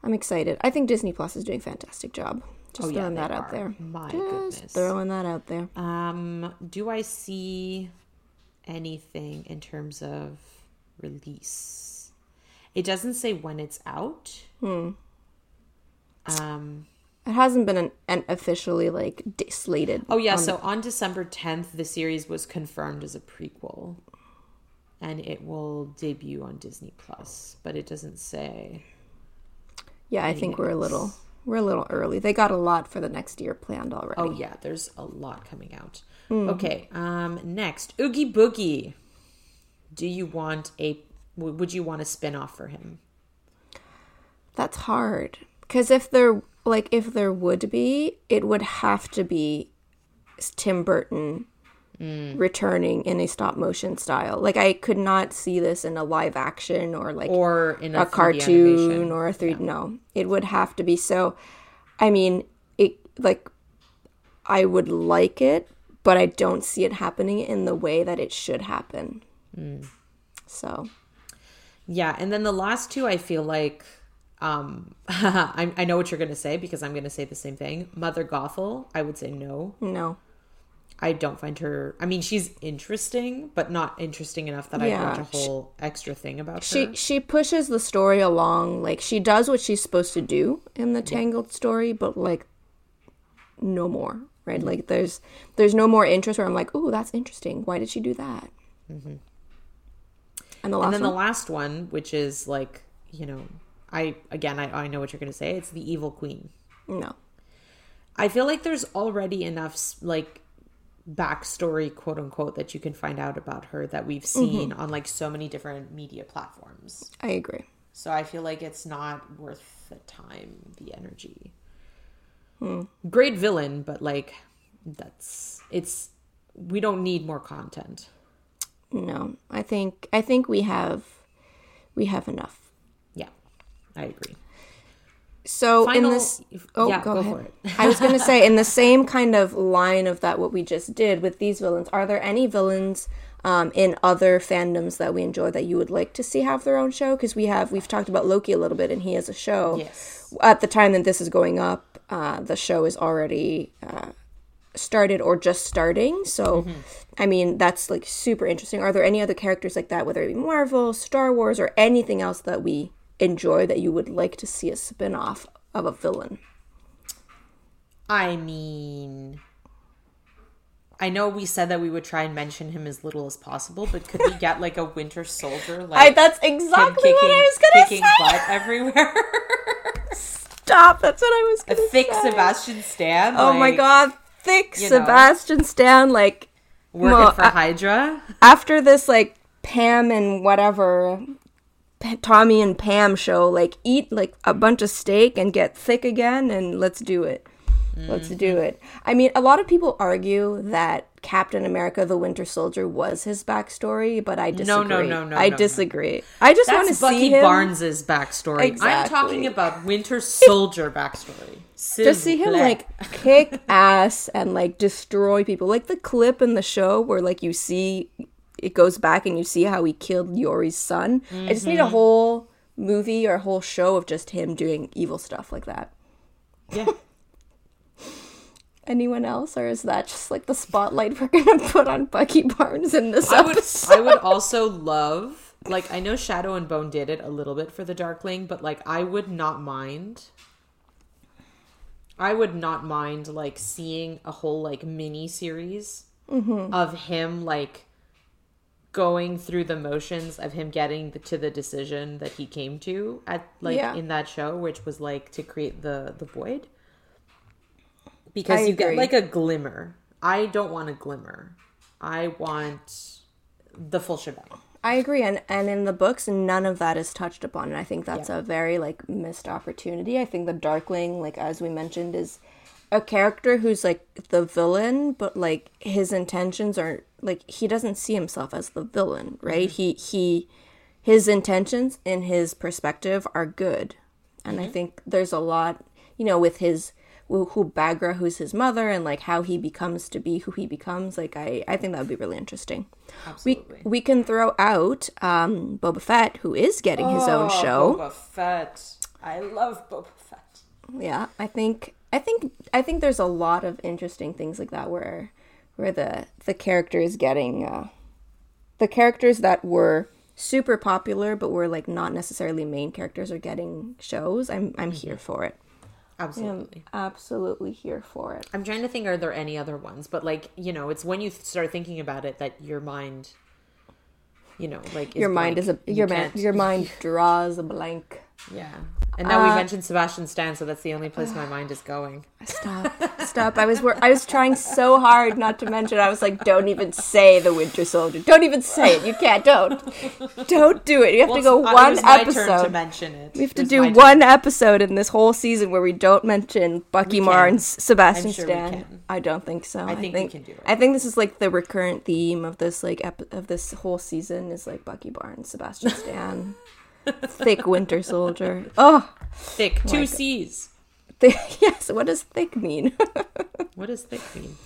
I'm excited. I think Disney Plus is doing a fantastic job. Just Oh, throwing they that out there. My Just goodness. throwing that out there. Um, do I see anything in terms of release? It doesn't say when it's out. Um, It hasn't been an, an officially like slated. oh yeah, so on December 10th, the series was confirmed as a prequel. And it will debut on Disney Plus, but it doesn't say. yeah, I think we're a little we're a little early. They got a lot for the next year planned already. Oh yeah, there's a lot coming out. Okay, um next, Oogie Boogie. Do you want a would you want a spin-off for him? That's hard because if there like if there would be, it would have to be Tim Burton returning in a stop motion style. Like I could not see this in a live action or like Or in a, a cartoon animation? or a three. No, it would have to be so. I mean, it like I would like it, but I don't see it happening in the way that it should happen. Hmm. So Yeah, and then the last two, I feel like um I, I know what you're gonna say because I'm gonna say the same thing. Mother Gothel, I would say no. no, I don't find her. I mean, she's interesting, but not interesting enough that I'd watch a whole extra thing about she her. she she pushes the story along. Like she does what she's supposed to do in the Tangled story, but like no more. Right? Mm-hmm. Like there's there's no more interest where I'm like, oh, that's interesting. Why did she do that? And the last Mm-hmm. And then one. the last one, which is like you know, I again, I, I know what you're gonna say. It's the Evil Queen. no. I feel like there's already enough like backstory, quote unquote, that you can find out about her that we've seen on like so many different media platforms. I agree. So I feel like it's not worth the time, the energy. Great villain, but like that's it's we don't need more content. No, I think I think we have we have enough. Yeah, I agree. So Final- in this, oh, yeah, go, go ahead. for it. I was going to say in the same kind of line of that what we just did with these villains. Are there any villains um, in other fandoms that we enjoy that you would like to see have their own show? Because we have we've talked about Loki a little bit, and he has a show. Yes. At the time that this is going up, uh, the show is already uh, started or just starting. So, mm-hmm. I mean, that's like super interesting. Are there any other characters like that, whether it be Marvel, Star Wars, or anything else that we enjoy that you would like to see a spin off of a villain? I mean, I know we said that we would try and mention him as little as possible, but could we get like a Winter Soldier? Like I, that's exactly what I was gonna kicking say. butt everywhere. Stop. That's what I was a gonna thick say. Sebastian Stan. Oh my god, thick you know. Sebastian Stan. Like working Well, for Hydra. after this, like Pam and whatever. P- Tommy and Pam show like eat like a bunch of steak and get thick again and let's do it. Let's do Mm-hmm. it. I mean, a lot of people argue that Captain America: The Winter Soldier was his backstory, but I disagree. No, no, no, no, I no, no. disagree. I just want to see Bucky him. Barnes's backstory. I'm talking about Winter Soldier backstory. just see him like kick ass and like destroy people like the clip in the show where like you see it goes back and you see how he killed yori's son i just need a whole movie or a whole show of just him doing evil stuff like that yeah. anyone else or is that just like the spotlight we're gonna put on bucky barnes in this I would episode I would also love like I know Shadow and Bone did it a little bit for the Darkling, but like I would not mind I would not mind like seeing a whole like mini series Mm-hmm. of him like going through the motions of him getting the, to the decision that he came to at like Yeah. in that show which was like to create the the void because I you get like a glimmer i don't want a glimmer i want the full shebang I agree, and and in the books, none of that is touched upon, and I think that's Yeah. a very like missed opportunity. I think the Darkling, like as we mentioned, is a character who's like the villain, but like his intentions are like he doesn't see himself as the villain, right? Mm-hmm. He he his intentions in his perspective are good, and I mm-hmm. think there's a lot, you know, with his who, Baghra, who's his mother, and like how he becomes to be who he becomes. Like I I think that would be really interesting absolutely we we can throw out um, Boba Fett, who is getting his own Oh, show. Boba Fett. I love Boba Fett. Yeah, I think I think I think there's a lot of interesting things like that where where the the characters getting uh, the characters that were super popular but were like not necessarily main characters are getting shows. I'm I'm here for it. I'm Absolutely. absolutely here for it. I'm trying to think, are there any other ones? But like, you know, it's when you start thinking about it that your mind, you know, like Your mind blank. is a your man, can't- your mind draws a blank. Yeah. And now we Uh, mentioned Sebastian Stan, so that's the only place my mind is going. Stop. Stop. I was wor- I was trying so hard not to mention. I was like, don't even say the Winter Soldier. Don't even say it. You can't. Don't. Don't do it. You have to go Well, uh, one turn to episode. mention it. We have to do my turn. one episode in this whole season where we don't mention Bucky We can. Sebastian sure we Stan. I don't think so. I think we can do it. I think this is like the recurrent theme of this like ep- of this whole season is like Bucky Barnes, Sebastian Stan, thick Winter Soldier. Oh, Thick. Oh Two God. C's. thick. yes. What does thick mean? What does thick mean?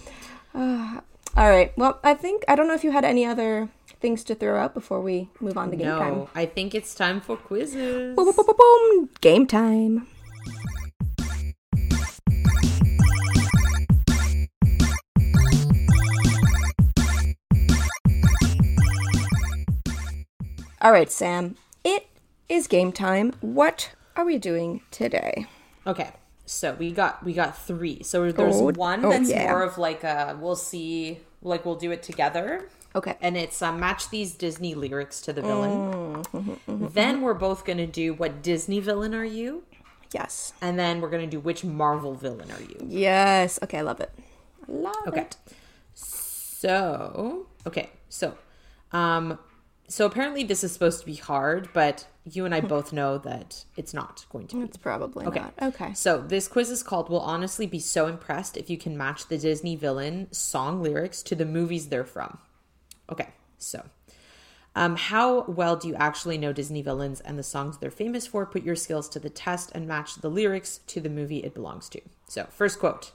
Uh, all right. Well, I think I don't know if you had any other things to throw out before we move on to game time. No, I think it's time for quizzes. Boom, boom, boom, boom, boom. Game time. All right, Sam. It is game time. What are we doing today? Okay, so we got we got three. So there's Oh, one oh, that's yeah. more of like a we'll see, like we'll do it together. Okay. and it's uh, match these Disney lyrics to the villain. Mm-hmm, then we're both gonna do what Disney villain are you, Yes. and then we're gonna do which Marvel villain are you. Yes. Okay, I love it. I love it. Okay. it. So okay, so um, so apparently this is supposed to be hard, but you and I both know that it's not going to be. It's probably Okay. not. Okay. So this quiz is called "Will honestly be so impressed if you can match the Disney villain song lyrics to the movies they're from." Okay, so um, how well do you actually know Disney villains and the songs they're famous for? Put your skills to the test and match the lyrics to the movie it belongs to. So first quote: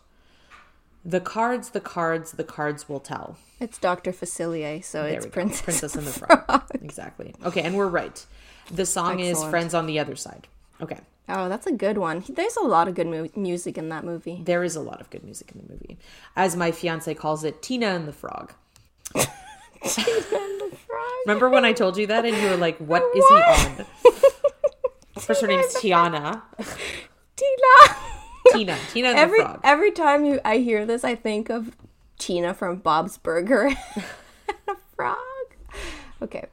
"The cards, the cards, the cards will tell." It's Dr. Facilier, so There it's. Princess. Princess and the Frog. exactly. Okay, and we're right. The song is Friends on the Other Side. Okay. Oh, that's a good one. There's a lot of good mu- music in that movie. There is a lot of good music in the movie. As my fiance calls it, Tina and the Frog. Remember when I told you that and you were like, what is he on? First, her name's Tiana. Tina. Tina. Tina every the Frog. every time you I hear this, I think of Tina from Bob's Burger. a frog. Okay.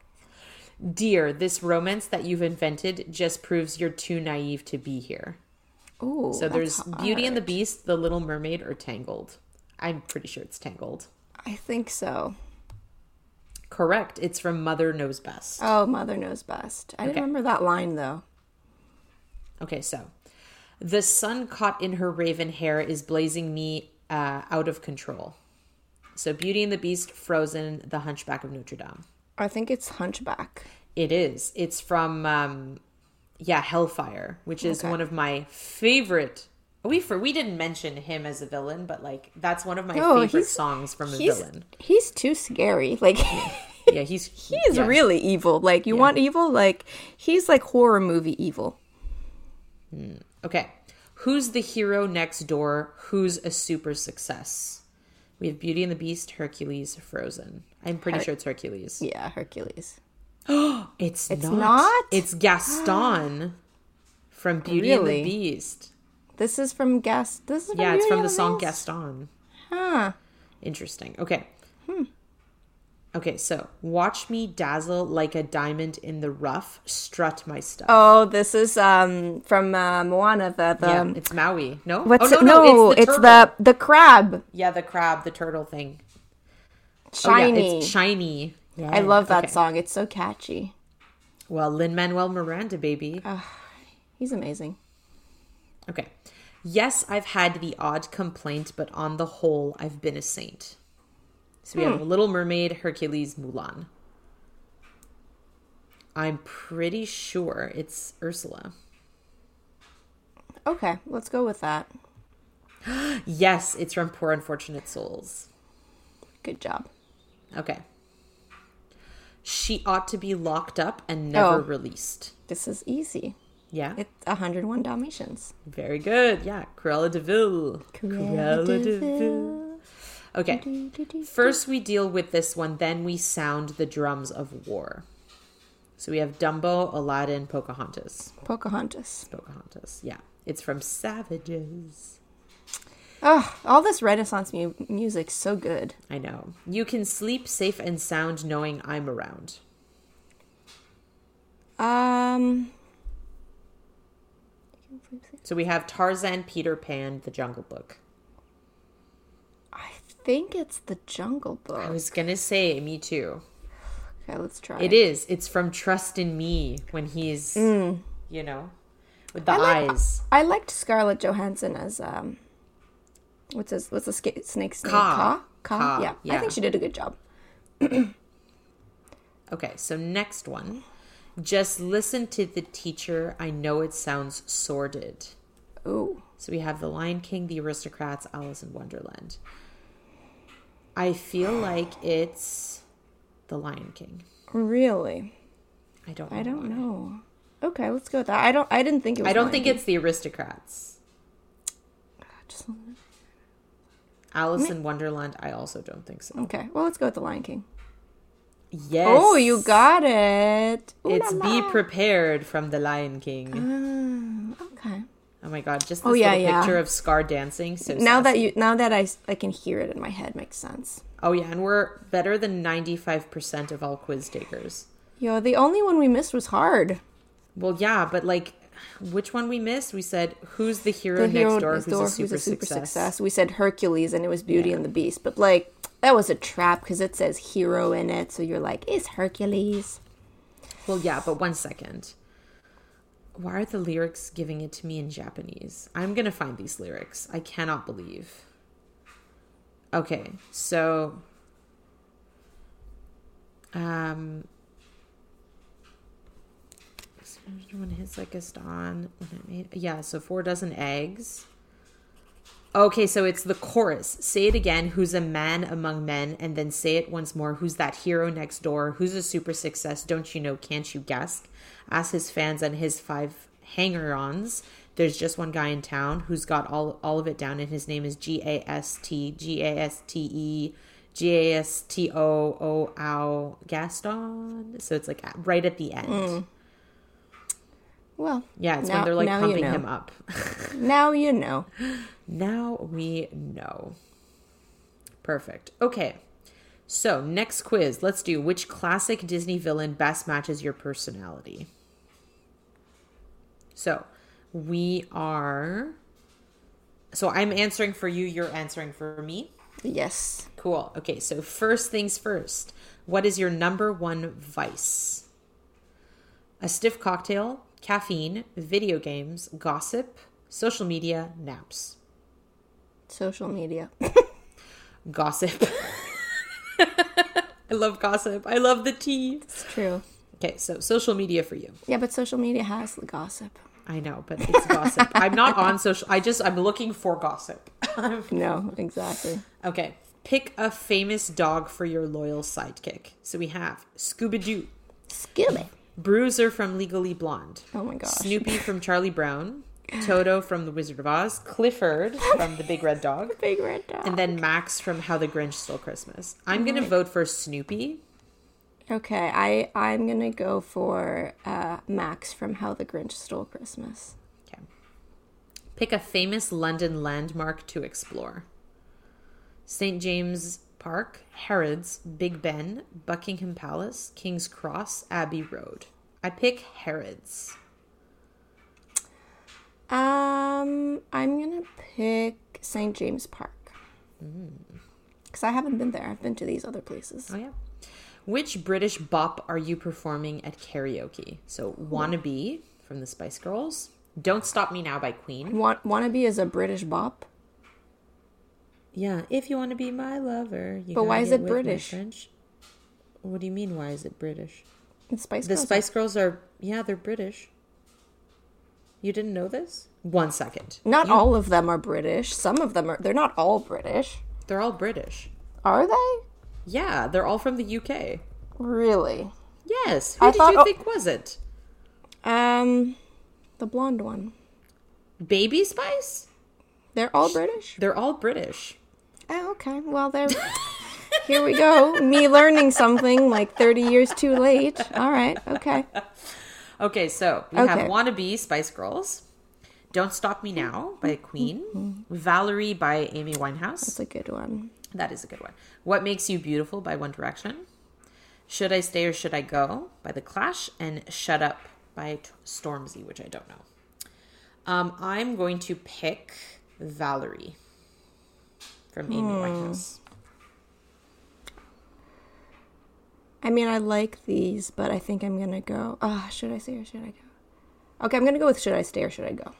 Dear, this romance that you've invented just proves you're too naive to be here. Ooh. So there's Beauty and the Beast, The Little Mermaid, or Tangled. I'm pretty sure it's Tangled. I think so. Correct. It's from Mother Knows Best. Oh, Mother knows best. I didn't Okay. remember that line though. Okay, so the sun caught in her raven hair is blazing me uh, out of control. So Beauty and the Beast, Frozen, The Hunchback of Notre Dame. I think it's Hunchback. It is. It's from um, yeah, Hellfire, which is Okay. one of my favorite. We for we didn't mention him as a villain, but like that's one of my No, favorite songs from a He's villain. he's too scary. Like Yeah, he's he is yeah. really evil. Like you want evil? Like he's like horror movie evil. Okay. Who's the hero next door? Who's a super success? We have Beauty and the Beast, Hercules, Frozen. I'm pretty sure it's Hercules. Yeah, Hercules. It's, It's not. not? It's Gaston from Beauty and the Beast. This is from Gas. This is from Yeah, it's from and the song? Gaston. Huh. Interesting. Okay. Hmm. Okay, so watch me dazzle like a diamond in the rough, strut my stuff. Oh, this is um from uh, Moana. The the yeah, it's Maui. No, what's oh, it? No, it's, turtle. the the crab. yeah, the crab, the turtle thing. Oh, Shiny. yeah, it's shiny. Yeah. I love that Okay. song. It's so catchy. Well, Lin Manuel Miranda, baby. He's amazing. Okay. Yes, I've had the odd complaint, but on the whole, I've been a saint. So we Hmm. have Little Mermaid, Hercules, Mulan. I'm pretty sure it's Ursula. Okay, let's go with that. Yes, it's from Poor Unfortunate Souls. Good job. Okay. She ought to be locked up and never Oh. released. This is easy. Yeah. It's 101 Dalmatians. Very good. Yeah. Cruella de Vil. Cruella de Vil. Okay. First, we deal with this one, then we sound the drums of war. So we have Dumbo, Aladdin, Pocahontas. Pocahontas. Pocahontas. Yeah. It's from Savages. Oh, all this Renaissance mu- music so good. I know. You can sleep safe and sound knowing I'm around. Um, So we have Tarzan, Peter Pan, The Jungle Book. I think it's the Jungle Book. I was going to say, me too. Okay, let's try. It is. It's from Trust in Me when he's, you know, with the Mm. I like- eyes. I liked Scarlett Johansson as um, what's his what's the snake's name? Kaa. Kaa. Kaa, Yeah. I think she did a good job. Okay, so next one. Just listen to the teacher. I know it sounds sordid. Ooh, So we have The Lion King, The Aristocrats, Alice in Wonderland. I feel like it's The Lion King. really? I don't. Know I don't why. know. Okay, let's go with that. I don't. I didn't think it was. I don't Lion think King. it's The Aristocrats. Just- Alice in Wonderland. I also don't think so. okay. Well, let's go with the Lion King. Yes. Oh, you got it. Ooh It's la Be. Prepared from The Lion King. Ah, okay. Oh my god, just oh, this Oh, yeah, picture of Scar dancing. So Now that sassy. you now that I I can hear it in my head makes sense. Oh yeah, and we're better than 95% of all quiz takers. Yo, the only one we missed was hard. Well, yeah, but like which one we missed? We said who's the hero The next hero door who's, door a, super success. We said Hercules and it was Beauty Yeah. and the Beast, but like that was a trap because it says hero in it, so you're like, is Hercules? Well, yeah, but one second. Why are the lyrics giving it to me in Japanese? I'm to find these lyrics. I cannot believe. Okay, so um when his like a on when it made yeah so four dozen eggs. Okay so it's the chorus. Say it again. Who's a man among men? And then say it once more. Who's that hero next door? Who's a super success? Don't you know? Can't you guess ask his fans and his five hanger-ons. There's just one guy in town who's got all all of it down, and his name is G A S T G A S T E G A S T O O Ow Gaston. So it's like right at the end. Hmm. Well, Yeah, it's now, when they're like pumping you know. him up. Now you know. now we know. Perfect. Okay. So, next quiz. Let's do which classic Disney villain best matches your personality? So, we are. So, I'm answering for you, you're answering for me. Yes. Cool. Okay, so first things first. What is your number one vice? A stiff cocktail, caffeine, video games, gossip, social media, naps. Social media. Gossip. I love gossip. I love the tea. It's true. Okay, so social media for you. Yeah, but social media has the gossip. I know, but it's gossip. I'm not on social. I just I'm looking for gossip. No, exactly. okay, pick a famous dog for your loyal sidekick. So we have Scooby Doo, Scooby. Bruiser from Legally Blonde, Oh my gosh. Snoopy from Charlie Brown, Toto from The Wizard of Oz, Clifford from The Big Red Dog, Big red dog. and then Max from How the Grinch Stole Christmas. I'm gonna vote for Snoopy. Okay, I I'm gonna go for uh, Max from How the Grinch Stole Christmas. Okay. Pick a famous London landmark to explore. St. James Park, Harrods, Big Ben, Buckingham Palace, King's Cross, Abbey Road. I pick Harrods. Um, I'm gonna pick St. James Park because I haven't been there. I've been to these other places. Oh yeah. Which British bop are you performing at karaoke? So Wannabe from the Spice Girls, Don't Stop Me Now by Queen. Want Wannabe is a British bop. Yeah, if you want to be my lover. You But why is it British? French. What do you mean? Why is it British? It's Spice The Girls. Spice Girls are yeah, they're British. You didn't know this? One second. Not You- all of them are British. Some of them are. They're not all British. They're all British. Are they? Yeah, they're all from the UK. Really? Yes. Who I did thought- you oh- think was it? Um, the blonde one. Baby Spice? They're all British. They're all British. Oh, okay. Well, they're. Here we go. Me learning something like 30 years too late. All right. Okay. Okay, so we Okay. have Wannabe Spice Girls. Don't Stop Me Now by Queen. Valerie by Amy Winehouse. That's a good one. That is a good one. What Makes You Beautiful by One Direction. Should I Stay or Should I Go by The Clash. And Shut Up by T- Stormzy, which I don't know. Um, I'm going to pick Valerie from Amy Winehouse. I mean, I like these, but I think I'm gonna go. Ah, should I stay or should I go? Okay, I'm gonna go with should I stay or should I go?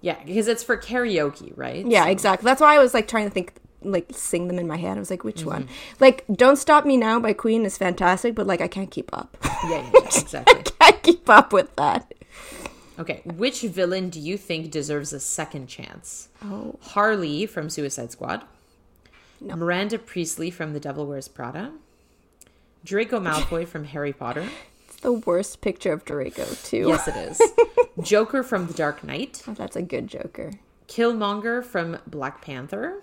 Yeah, because it's for karaoke, right? Yeah, exactly. That's why I was like trying to think, like sing them in my head. I was like, which one? Mm-hmm. Like, "Don't Stop Me Now" by Queen is fantastic, but like I can't keep up. Yeah, yeah, exactly. can't keep up with that. Okay, which villain do you think deserves a second chance? Oh. Harley from Suicide Squad. No. Miranda Priestley from The Devil Wears Prada. Draco Malfoy from Harry Potter. It's the worst picture of Draco too. Yes, it is. Joker from The Dark Knight. Oh, that's a good Joker. Killmonger from Black Panther.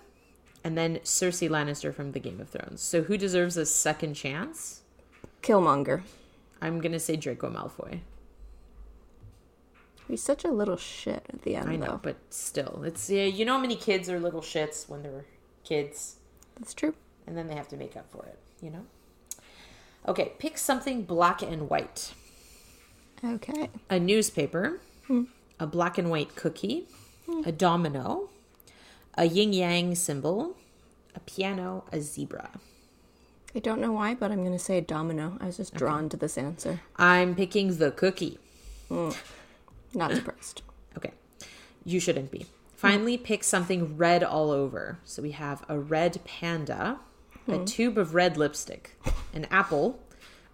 And then Cersei Lannister from The Game of Thrones. So who deserves a second chance? Killmonger. I'm going to say Draco Malfoy. He's such a little shit at the end, I know, though. but still. It's yeah, you know how many kids are little shits when they're kids? That's true. and then they have to make up for it, you know? Okay, pick something black and white. Okay. A newspaper, hmm. a black and white cookie, hmm. a domino, a yin yang symbol, a piano, a zebra. I don't know why, but I'm going to say domino. I was just drawn to this answer. I'm picking the cookie. Mm. Not surprised. Okay. You shouldn't be. Finally, hmm. pick something red all over. So we have a red panda, a hmm. tube of red lipstick, an apple,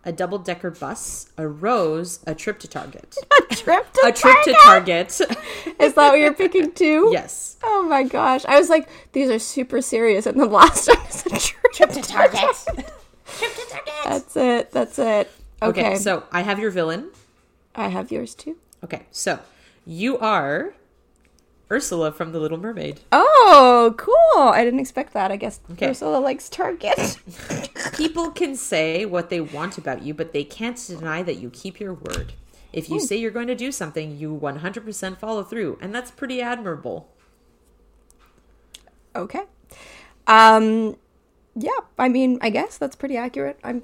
a double decker bus, a rose, a trip to Target. A trip to A trip to Target. Is that what you're picking too? yes. Oh my gosh. I was like, these are super serious. And the last one is a trip, to Target. trip to Target. That's it. That's it. Okay. Okay, so I have your villain. I have yours too. Okay, so You are Ursula from The Little Mermaid. Oh, cool! I didn't expect that. I guess Okay. Ursula likes Target. People can say what they want about you, but they can't deny that you keep your word. If you say you're going to do something, you 100% follow through, and that's pretty admirable. okay. Um, yeah. I mean, I guess that's pretty accurate. I'm,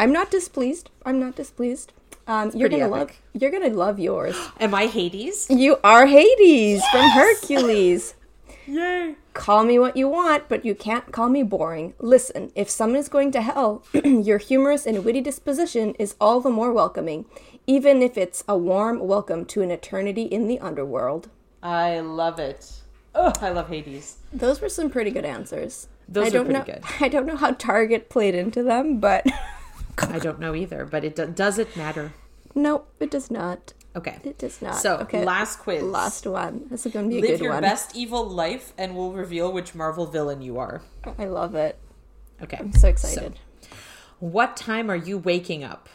I'm not displeased. I'm not displeased. Um, you're gonna love. You're gonna love yours. Am I Hades? You are Hades from Hercules. Yay! Call me what you want, but you can't call me boring. Listen, if someone is going to hell, your humorous and witty disposition is all the more welcoming, even if it's a warm welcome to an eternity in the underworld. I love it. Oh, I love Hades. Those were some pretty good answers. Those I don't pretty know, good. I don't know how Target played into them, but I don't know either, but it do- does it matter? nope, it does not. Okay. It does not. So, okay. last quiz. last one. This is going to be a Live good your one. best evil life, and we'll reveal which Marvel villain you are. I love it. Okay. I'm so excited. What time are you waking up?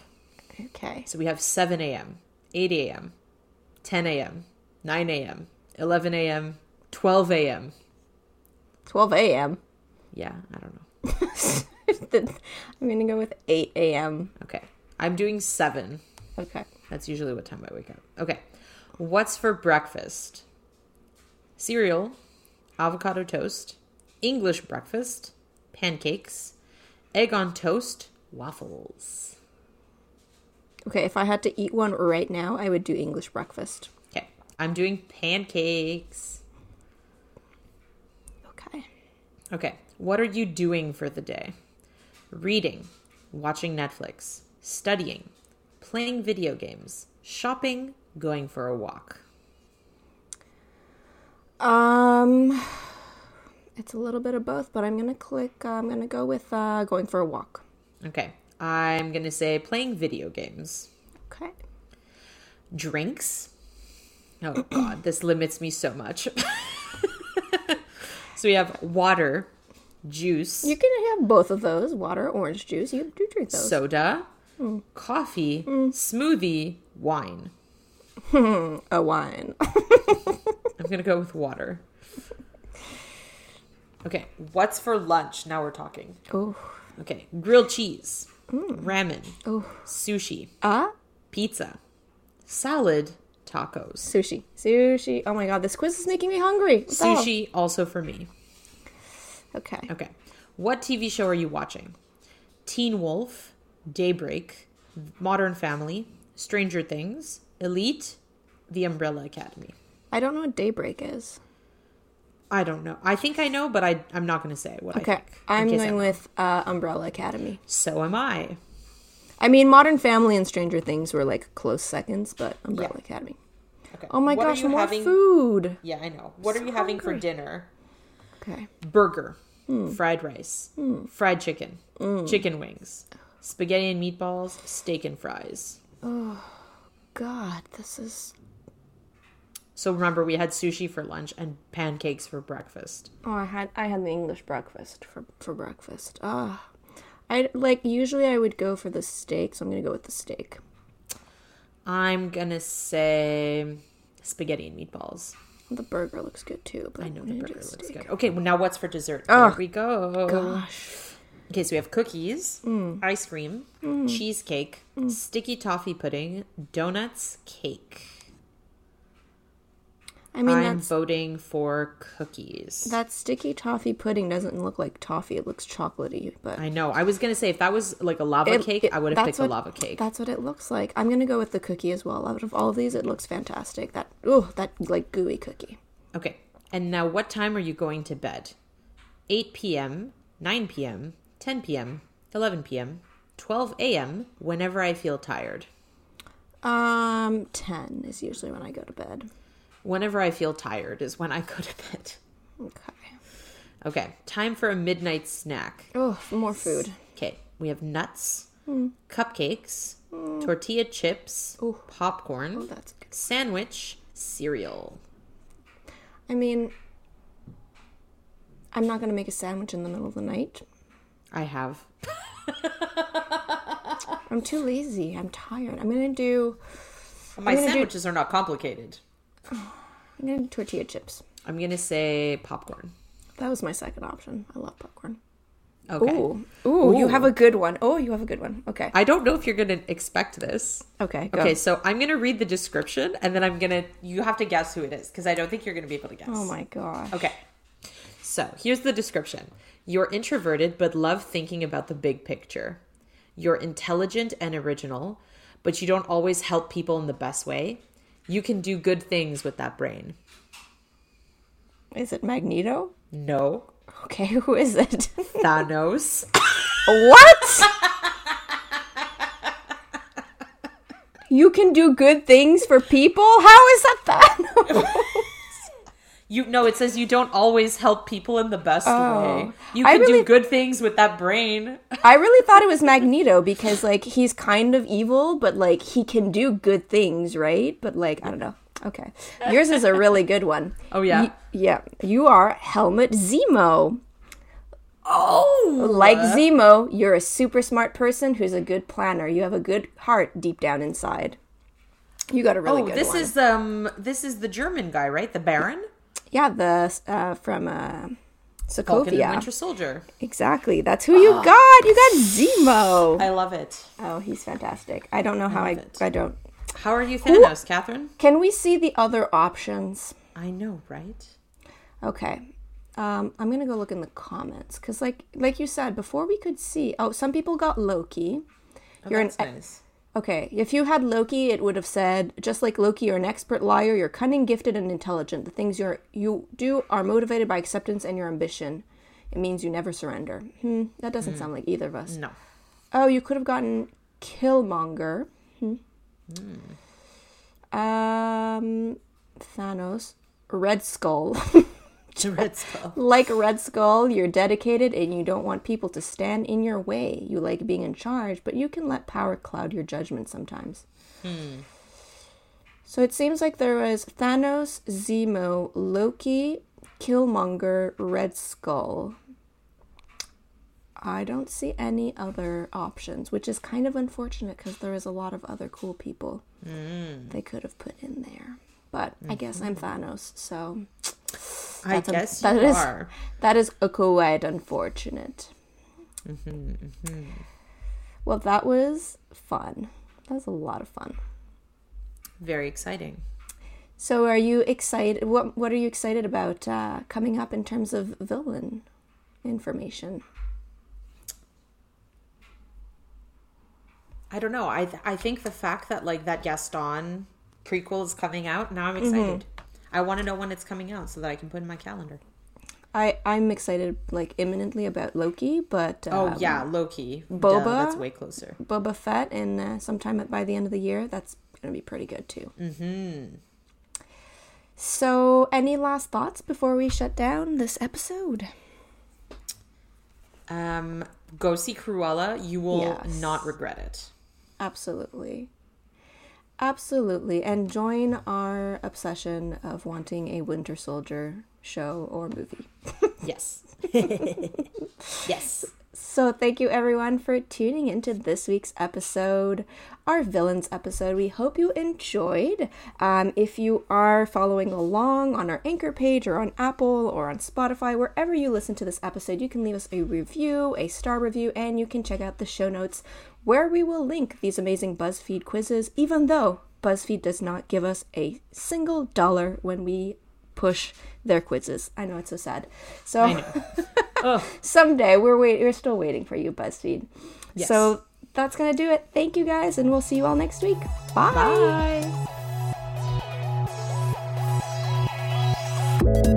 okay. So we have 7 a.m., 8 a.m., 10 a.m., 9 a.m., 11 a.m., 12 a.m. 12 a.m. Yeah, I don't know. I'm to go with 8 a.m. Okay. I'm doing 7. Okay. That's usually what time I wake up. Okay. What's for breakfast? Cereal, avocado toast, English breakfast, pancakes, egg on toast, waffles. Okay, if I had to eat one right now, I would do English breakfast. Okay. I'm doing pancakes. Okay. Okay. What are you doing for the day? Reading, watching Netflix, studying, playing video games, shopping, going for a walk. Um, it's a little bit of both, but I'm gonna click. Uh, I'm gonna go with uh, going for a walk. Okay. I'm going to say playing video games. Okay. drinks. Oh god, this limits me so much. so we have water, juice, You can have both of those: water, orange juice. You do drink those. soda, coffee, smoothie, wine. a wine. I'm going to go with water. Okay, what's for lunch? Now we're talking. oh. Okay, grilled cheese, ramen, Oh. sushi, Ah. pizza, salad, tacos. Sushi. Sushi. Oh my god, this quiz is making me hungry. Sushi also for me. Okay. Okay. What TV show are you watching? Teen Wolf, Daybreak, Modern Family, Stranger Things, Elite, The Umbrella Academy. I don't know what daybreak is. I don't know. I think I know, but I, I'm not going to say what I Okay. think. in I'm going with uh, Umbrella Academy. So am I. I mean, Modern Family and Stranger Things were like close seconds, but Umbrella Yeah. Academy. Okay. Oh my What gosh, more having? food. Yeah, I know. What are you having for dinner? Okay. Burger, Hmm. fried rice, fried chicken, chicken wings, spaghetti and meatballs, steak and fries. Oh, God, this is. So remember, we had sushi for lunch and pancakes for breakfast. Oh, I had I had the English breakfast for for breakfast. Ah, I like usually I would go for the steak, so I'm gonna go with the steak. I'm gonna say spaghetti and meatballs. The burger looks good too. But I know the burger looks steak. good. Okay, well now what's for dessert? Oh, Here we go. Gosh, Okay, so we have cookies, Mm. ice cream, cheesecake, sticky toffee pudding, donuts, cake. I mean I'm voting for cookies. that sticky toffee pudding doesn't look like toffee. It looks chocolatey, but I know. I was gonna say if that was like a lava It- cake, it- I would have picked what- a lava cake. That's what it looks like. I'm gonna go with the cookie as well. Out of all of these, it looks fantastic. That ooh, that like gooey cookie. Okay. And now what time are you going to bed? 8 p.m., 9 p.m., 10 p.m., 11 p.m., 12 a.m., whenever I feel tired. Um, ten is usually when I go to bed. Whenever I feel tired is when I go to bed. Okay. Okay, time for a midnight snack. Oh, more food. Okay, we have nuts, hmm. cupcakes, hmm. tortilla chips, popcorn, Oh, that's good. sandwich, cereal. I mean, I'm not gonna make a sandwich in the middle of the night. I have. I'm too lazy. I'm tired. I'm gonna do. My gonna do- sandwiches are not complicated. I'm gonna tortilla chips. I'm gonna say popcorn. That was my second option. I love popcorn. Okay. Ooh. Ooh, you have a good one. Oh, you have a good one. Okay. I don't know if you're gonna expect this. Okay. Go. Okay, so I'm gonna read the description and then I'm gonna you have to guess who it is because I don't think you're gonna be able to guess. Oh my gosh. Okay. So here's the description You're introverted but love thinking about the big picture. You're intelligent and original, but you don't always help people in the best way. You can do good things with that brain. Is it Magneto? No. Okay, who is it? Thanos. what? you can do good things for people? How is that that? You no, it says you don't always help people in the best Oh. way. You can really- do good things with that brain. I really thought it was Magneto because like he's kind of evil, but like he can do good things, right? But like I don't know. Okay, yours is a really good one. Oh, yeah? Y- yeah. You are Helmut Zemo. Oh, Like Zemo, you're a super smart person who's a good planner. You have a good heart deep down inside. You got a really Oh, good this one. is um this is the German guy, right? The Baron? Yeah, the uh, from uh, Sokovia. Winter Soldier. Exactly. That's who you got. You got Zemo. I love it. Oh, he's fantastic. I don't know how I. it. I don't. How are you Thanos, Catherine? Can we see the other options? I know, right? Okay. Um, I'm gonna go look in the comments because, like, like you said before, we could see. Oh, some people got Loki. Oh, You're an nice. Okay, if you had Loki, it would have said, just like Loki, you're an expert liar, you're cunning, gifted, and intelligent. The things you're, you do are motivated by acceptance and your ambition. It means you never surrender. Hmm, that doesn't sound like either of us. No. Oh, you could have gotten Killmonger. Hmm. Um, Thanos. Red Skull. The Red Skull. like Red Skull, you're dedicated and you don't want people to stand in your way. You like being in charge, but you can let power cloud your judgment sometimes. Hmm. So it seems like there was Thanos, Zemo, Loki, Killmonger, Red Skull. I don't see any other options, which is kind of unfortunate because there is a lot of other cool people hmm. they could have put in there. But I guess I'm mm-hmm. Thanos, so I That's a- guess that you is- are. that is a quite unfortunate. Mm-hmm, mm-hmm. Well, that was fun. That was a lot of fun. Very exciting. So, are you excited? What What are you excited about uh, coming up in terms of villain information? I don't know. I th- I think the fact that like that Gaston prequel is coming out now, I'm mm-hmm. excited. I want to know when it's coming out so that I can put in my calendar. I I'm excited like imminently about Loki, but Oh um, yeah, Loki. Duh, Boba? that's way closer. Boba Fett and uh, sometime by the end of the year. That's gonna be pretty good too. Mm-hmm. So, any last thoughts before we shut down this episode? Um, go see Cruella. You will Yes. not regret it. Absolutely. Absolutely. And join our obsession of wanting a Winter Soldier show or movie. Yes. yes. So, thank you everyone for tuning into this week's episode, our villains episode. We hope you enjoyed. Um, if you are following along on our anchor page or on Apple or on Spotify, wherever you listen to this episode, you can leave us a review, a star review, and you can check out the show notes where we will link these amazing BuzzFeed quizzes, even though BuzzFeed does not give us a single dollar when we push their quizzes. I know it's so sad. So someday we're wait- we're still waiting for you, BuzzFeed. Yes. So that's gonna do it. Thank you guys, and we'll see you all next week. Bye. Bye.